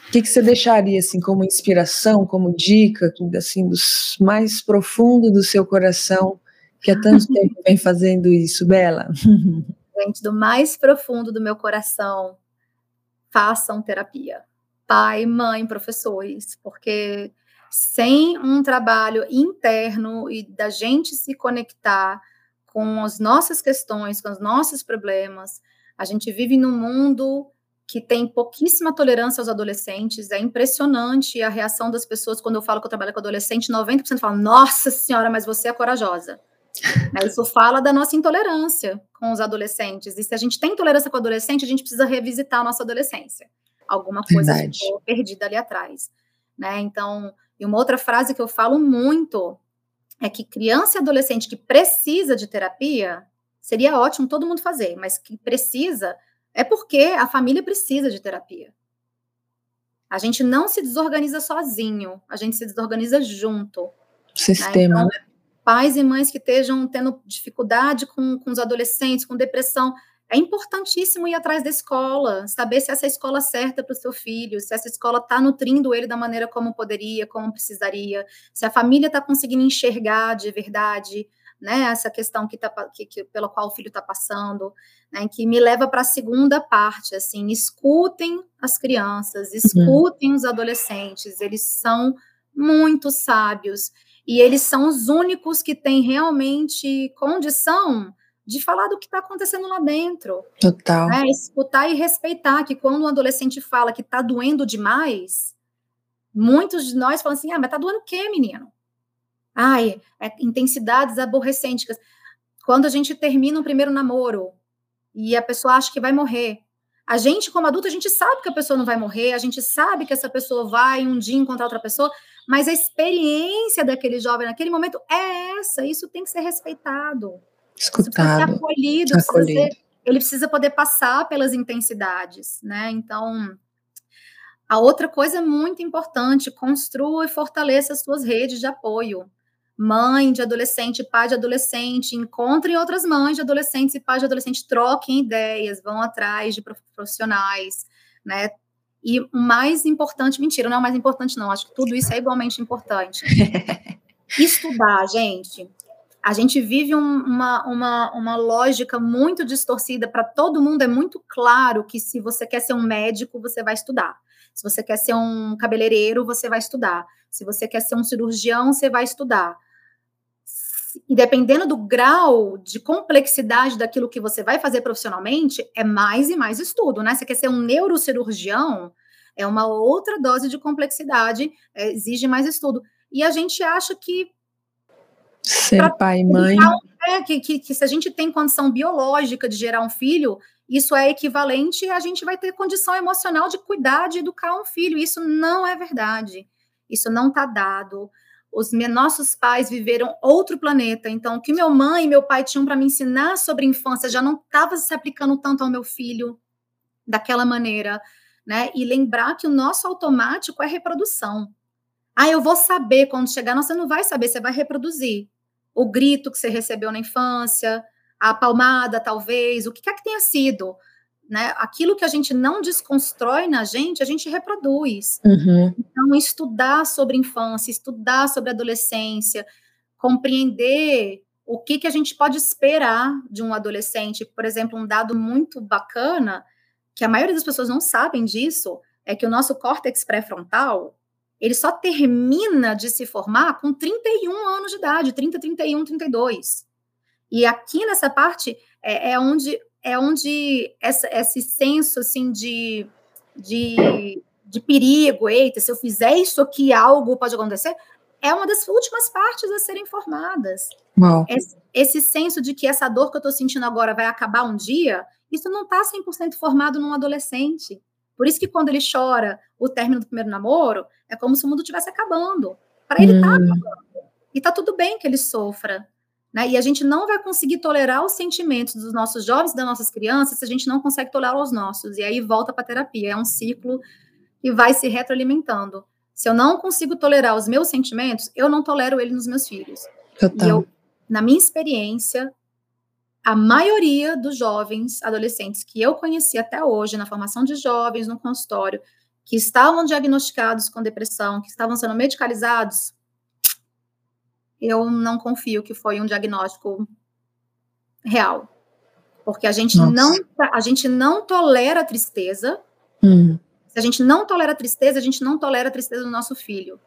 o que, que você deixaria assim como inspiração, como dica, assim, dos mais profundo do seu coração, que há tanto tempo vem fazendo isso, Bela? Gente, do mais profundo do meu coração, façam terapia. Pai, mãe, professores, porque sem um trabalho interno e da gente se conectar com as nossas questões, com os nossos problemas, a gente vive num mundo que tem pouquíssima tolerância aos adolescentes. É impressionante a reação das pessoas quando eu falo que eu trabalho com adolescente. 90% falam: Nossa senhora, mas você é corajosa. Isso fala da nossa intolerância com os adolescentes. E se a gente tem intolerância com o adolescente, a gente precisa revisitar a nossa adolescência. Alguma coisa ficou perdida ali atrás. Né? Então, e uma outra frase que eu falo muito é que criança e adolescente que precisa de terapia seria ótimo todo mundo fazer, mas que precisa é porque a família precisa de terapia. A gente não se desorganiza sozinho, a gente se desorganiza junto. Sistema, né? Então, né? Pais e mães que estejam tendo dificuldade com, com os adolescentes, com depressão, é importantíssimo ir atrás da escola, saber se essa é escola certa para o seu filho, se essa escola está nutrindo ele da maneira como poderia, como precisaria, se a família está conseguindo enxergar de verdade né, essa questão que tá, que, que, pela qual o filho está passando, né, que me leva para a segunda parte, assim, escutem as crianças, uhum. escutem uhum. os adolescentes, eles são muito sábios e eles são os únicos que têm realmente condição de falar do que está acontecendo lá dentro. Total. Né, escutar e respeitar que quando um adolescente fala que está doendo demais, muitos de nós falam assim, ah, mas tá doendo o quê, menino? Ai, é, intensidades aborrecentes. Quando a gente termina o primeiro namoro e a pessoa acha que vai morrer, a gente, como adulto, a gente sabe que a pessoa não vai morrer, a gente sabe que essa pessoa vai um dia encontrar outra pessoa, mas a experiência daquele jovem naquele momento é essa, isso tem que ser respeitado. Escutado. Ser acolhido, acolhido. Precisa ser ele precisa poder passar pelas intensidades, né? Então, a outra coisa muito importante, construa e fortaleça as suas redes de apoio. Mãe de adolescente, pai de adolescente, encontrem outras mães de adolescentes e pais de adolescente, troquem ideias, vão atrás de profissionais, né? E o mais importante, mentira, não é o mais importante, não. Acho que tudo isso é igualmente importante. Estudar, gente. A gente vive um, uma, uma, uma lógica muito distorcida. Para todo mundo é muito claro que se você quer ser um médico, você vai estudar. Se você quer ser um cabeleireiro, você vai estudar. Se você quer ser um cirurgião, você vai estudar. E dependendo do grau de complexidade daquilo que você vai fazer profissionalmente, é mais e mais estudo, né? Você quer ser um neurocirurgião, é uma outra dose de complexidade, é, exige mais estudo. E a gente acha que. Ser pai e mãe. É, que, que, que se a gente tem condição biológica de gerar um filho, isso é equivalente a gente vai ter condição emocional de cuidar, de educar um filho. Isso não é verdade. Isso não está dado. Os nossos pais viveram outro planeta. Então, o que meu mãe e meu pai tinham para me ensinar sobre infância já não estava se aplicando tanto ao meu filho daquela maneira, né? E lembrar que o nosso automático é reprodução. Ah, eu vou saber quando chegar. Não, você não vai saber, você vai reproduzir. O grito que você recebeu na infância, a palmada, talvez, o que quer que tenha sido né? Aquilo que a gente não desconstrói na gente, a gente reproduz. Uhum. Então, estudar sobre infância, estudar sobre adolescência, compreender o que, que a gente pode esperar de um adolescente. Por exemplo, um dado muito bacana, que a maioria das pessoas não sabem disso, é que o nosso córtex pré-frontal, ele só termina de se formar com 31 anos de idade, 30, 31, 32. E aqui nessa parte é, é onde é onde essa, esse senso assim de, de, de perigo, eita, se eu fizer isso aqui, algo pode acontecer, é uma das últimas partes a serem formadas. Esse, esse, senso de que essa dor que eu estou sentindo agora vai acabar um dia, isso não está 100% formado num adolescente. Por isso que quando ele chora o término do primeiro namoro, é como se o mundo estivesse acabando. Para ele tá hum. acabando. E tá tudo bem que ele sofra. Né? E a gente não vai conseguir tolerar os sentimentos dos nossos jovens e das nossas crianças se a gente não consegue tolerar os nossos. E aí volta para a terapia. É um ciclo que vai se retroalimentando. Se eu não consigo tolerar os meus sentimentos, eu não tolero ele nos meus filhos. Total. E eu, na minha experiência, a maioria dos jovens adolescentes que eu conheci até hoje, na formação de jovens, no consultório, que estavam diagnosticados com depressão, que estavam sendo medicalizados, eu não confio que foi um diagnóstico real. Porque a gente, não, a gente não tolera tristeza. Hum. Se a gente não tolera tristeza, a gente não tolera a tristeza do nosso filho.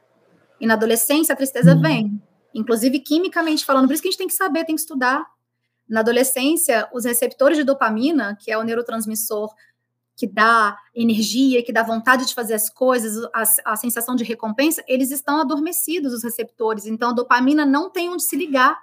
E na adolescência, a tristeza hum. vem. Inclusive, quimicamente falando. Por isso que a gente tem que saber, tem que estudar. Na adolescência, os receptores de dopamina, que é o neurotransmissor que dá energia, que dá vontade de fazer as coisas, a, a, sensação de recompensa, eles estão adormecidos, os receptores. Então, a dopamina não tem onde se ligar.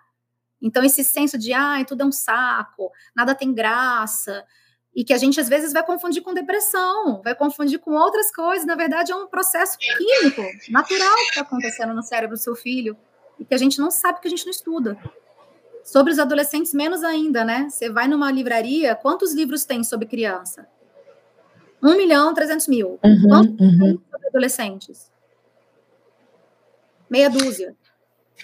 Então, esse senso de, ai, tudo é um saco, nada tem graça, e que a gente às vezes vai confundir com depressão, vai confundir com outras coisas. Na verdade, é um processo químico, natural que está acontecendo no cérebro do seu filho, e que a gente não sabe, que a gente não estuda. Sobre os adolescentes, menos ainda, né? Você vai numa livraria, quantos livros tem sobre criança? 1 milhão 300 mil. Uhum, Quantos uhum. adolescentes? Meia dúzia,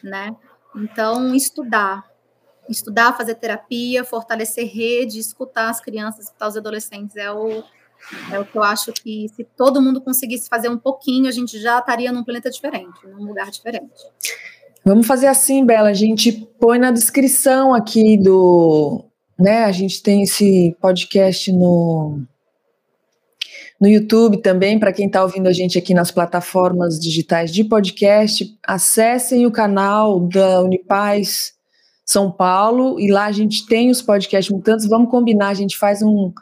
né? Então, estudar. Estudar, fazer terapia, fortalecer rede, escutar as crianças, escutar os adolescentes é o, é o que eu acho que se todo mundo conseguisse fazer um pouquinho, a gente já estaria num planeta diferente, num lugar diferente. Vamos fazer assim, Bela, a gente põe na descrição aqui do, né, a gente tem esse podcast no no YouTube também, para quem está ouvindo a gente aqui nas plataformas digitais de podcast, acessem o canal da Unipaz São Paulo e lá a gente tem os podcasts mutantes. Vamos combinar, a gente faz um.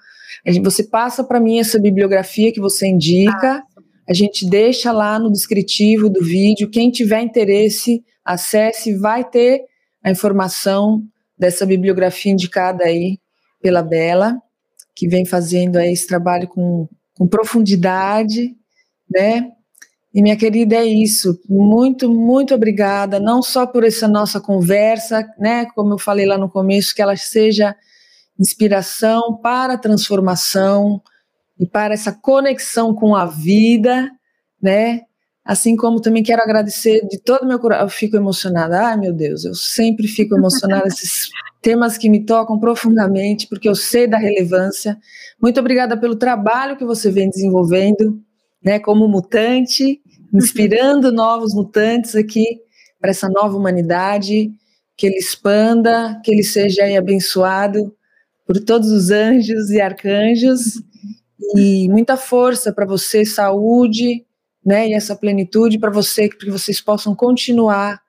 Você passa para mim essa bibliografia que você indica, a gente deixa lá no descritivo do vídeo. Quem tiver interesse, acesse, vai ter a informação dessa bibliografia indicada aí pela Bela, que vem fazendo aí esse trabalho com com profundidade, né? E minha querida, é isso. Muito, muito obrigada, não só por essa nossa conversa, né? Como eu falei lá no começo, que ela seja inspiração para a transformação e para essa conexão com a vida, né? Assim como também quero agradecer de todo meu coração. Eu fico emocionada. Ai, meu Deus, eu sempre fico emocionada. Esses temas que me tocam profundamente, porque eu sei da relevância. Muito obrigada pelo trabalho que você vem desenvolvendo, né, como mutante, inspirando novos mutantes aqui para essa nova humanidade, que ele expanda, que ele seja abençoado por todos os anjos e arcanjos. E muita força para você, saúde, né, e essa plenitude para você, para que vocês possam continuar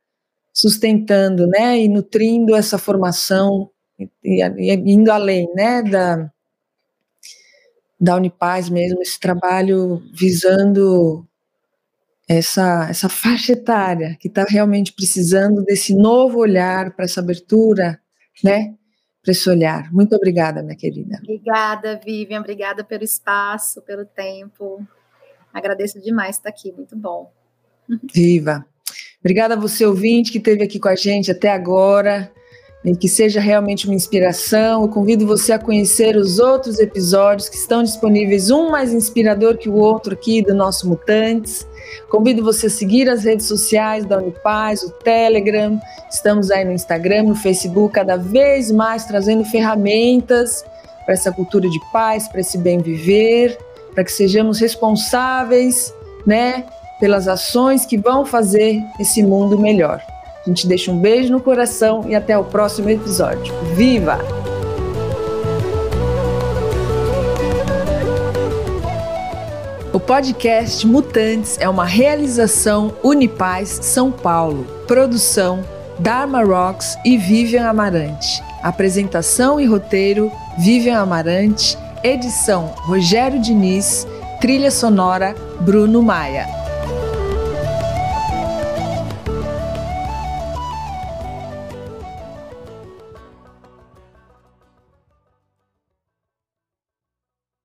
sustentando, né, e nutrindo essa formação e, e indo além, né, da da Unipaz mesmo, esse trabalho visando essa, essa faixa etária que está realmente precisando desse novo olhar para essa abertura, né? Para esse olhar. Muito obrigada, minha querida. Obrigada, Vivian. Obrigada pelo espaço, pelo tempo. Agradeço demais estar aqui, muito bom. Viva! Obrigada a você, ouvinte, que esteve aqui com a gente até agora. E que seja realmente uma inspiração. Eu convido você a conhecer os outros episódios que estão disponíveis, um mais inspirador que o outro aqui do nosso Mutantes. Convido você a seguir as redes sociais da Unipaz, o Telegram. Estamos aí no Instagram, no Facebook, cada vez mais trazendo ferramentas para essa cultura de paz, para esse bem viver para que sejamos responsáveis, né, pelas ações que vão fazer esse mundo melhor. A gente deixa um beijo no coração e até o próximo episódio. Viva! O podcast Mutantes é uma realização Unipaz São Paulo. Produção Dharma Rocks e Vivian Amarante. Apresentação e roteiro Vivian Amarante Edição Rogério Diniz, trilha sonora Bruno Maia.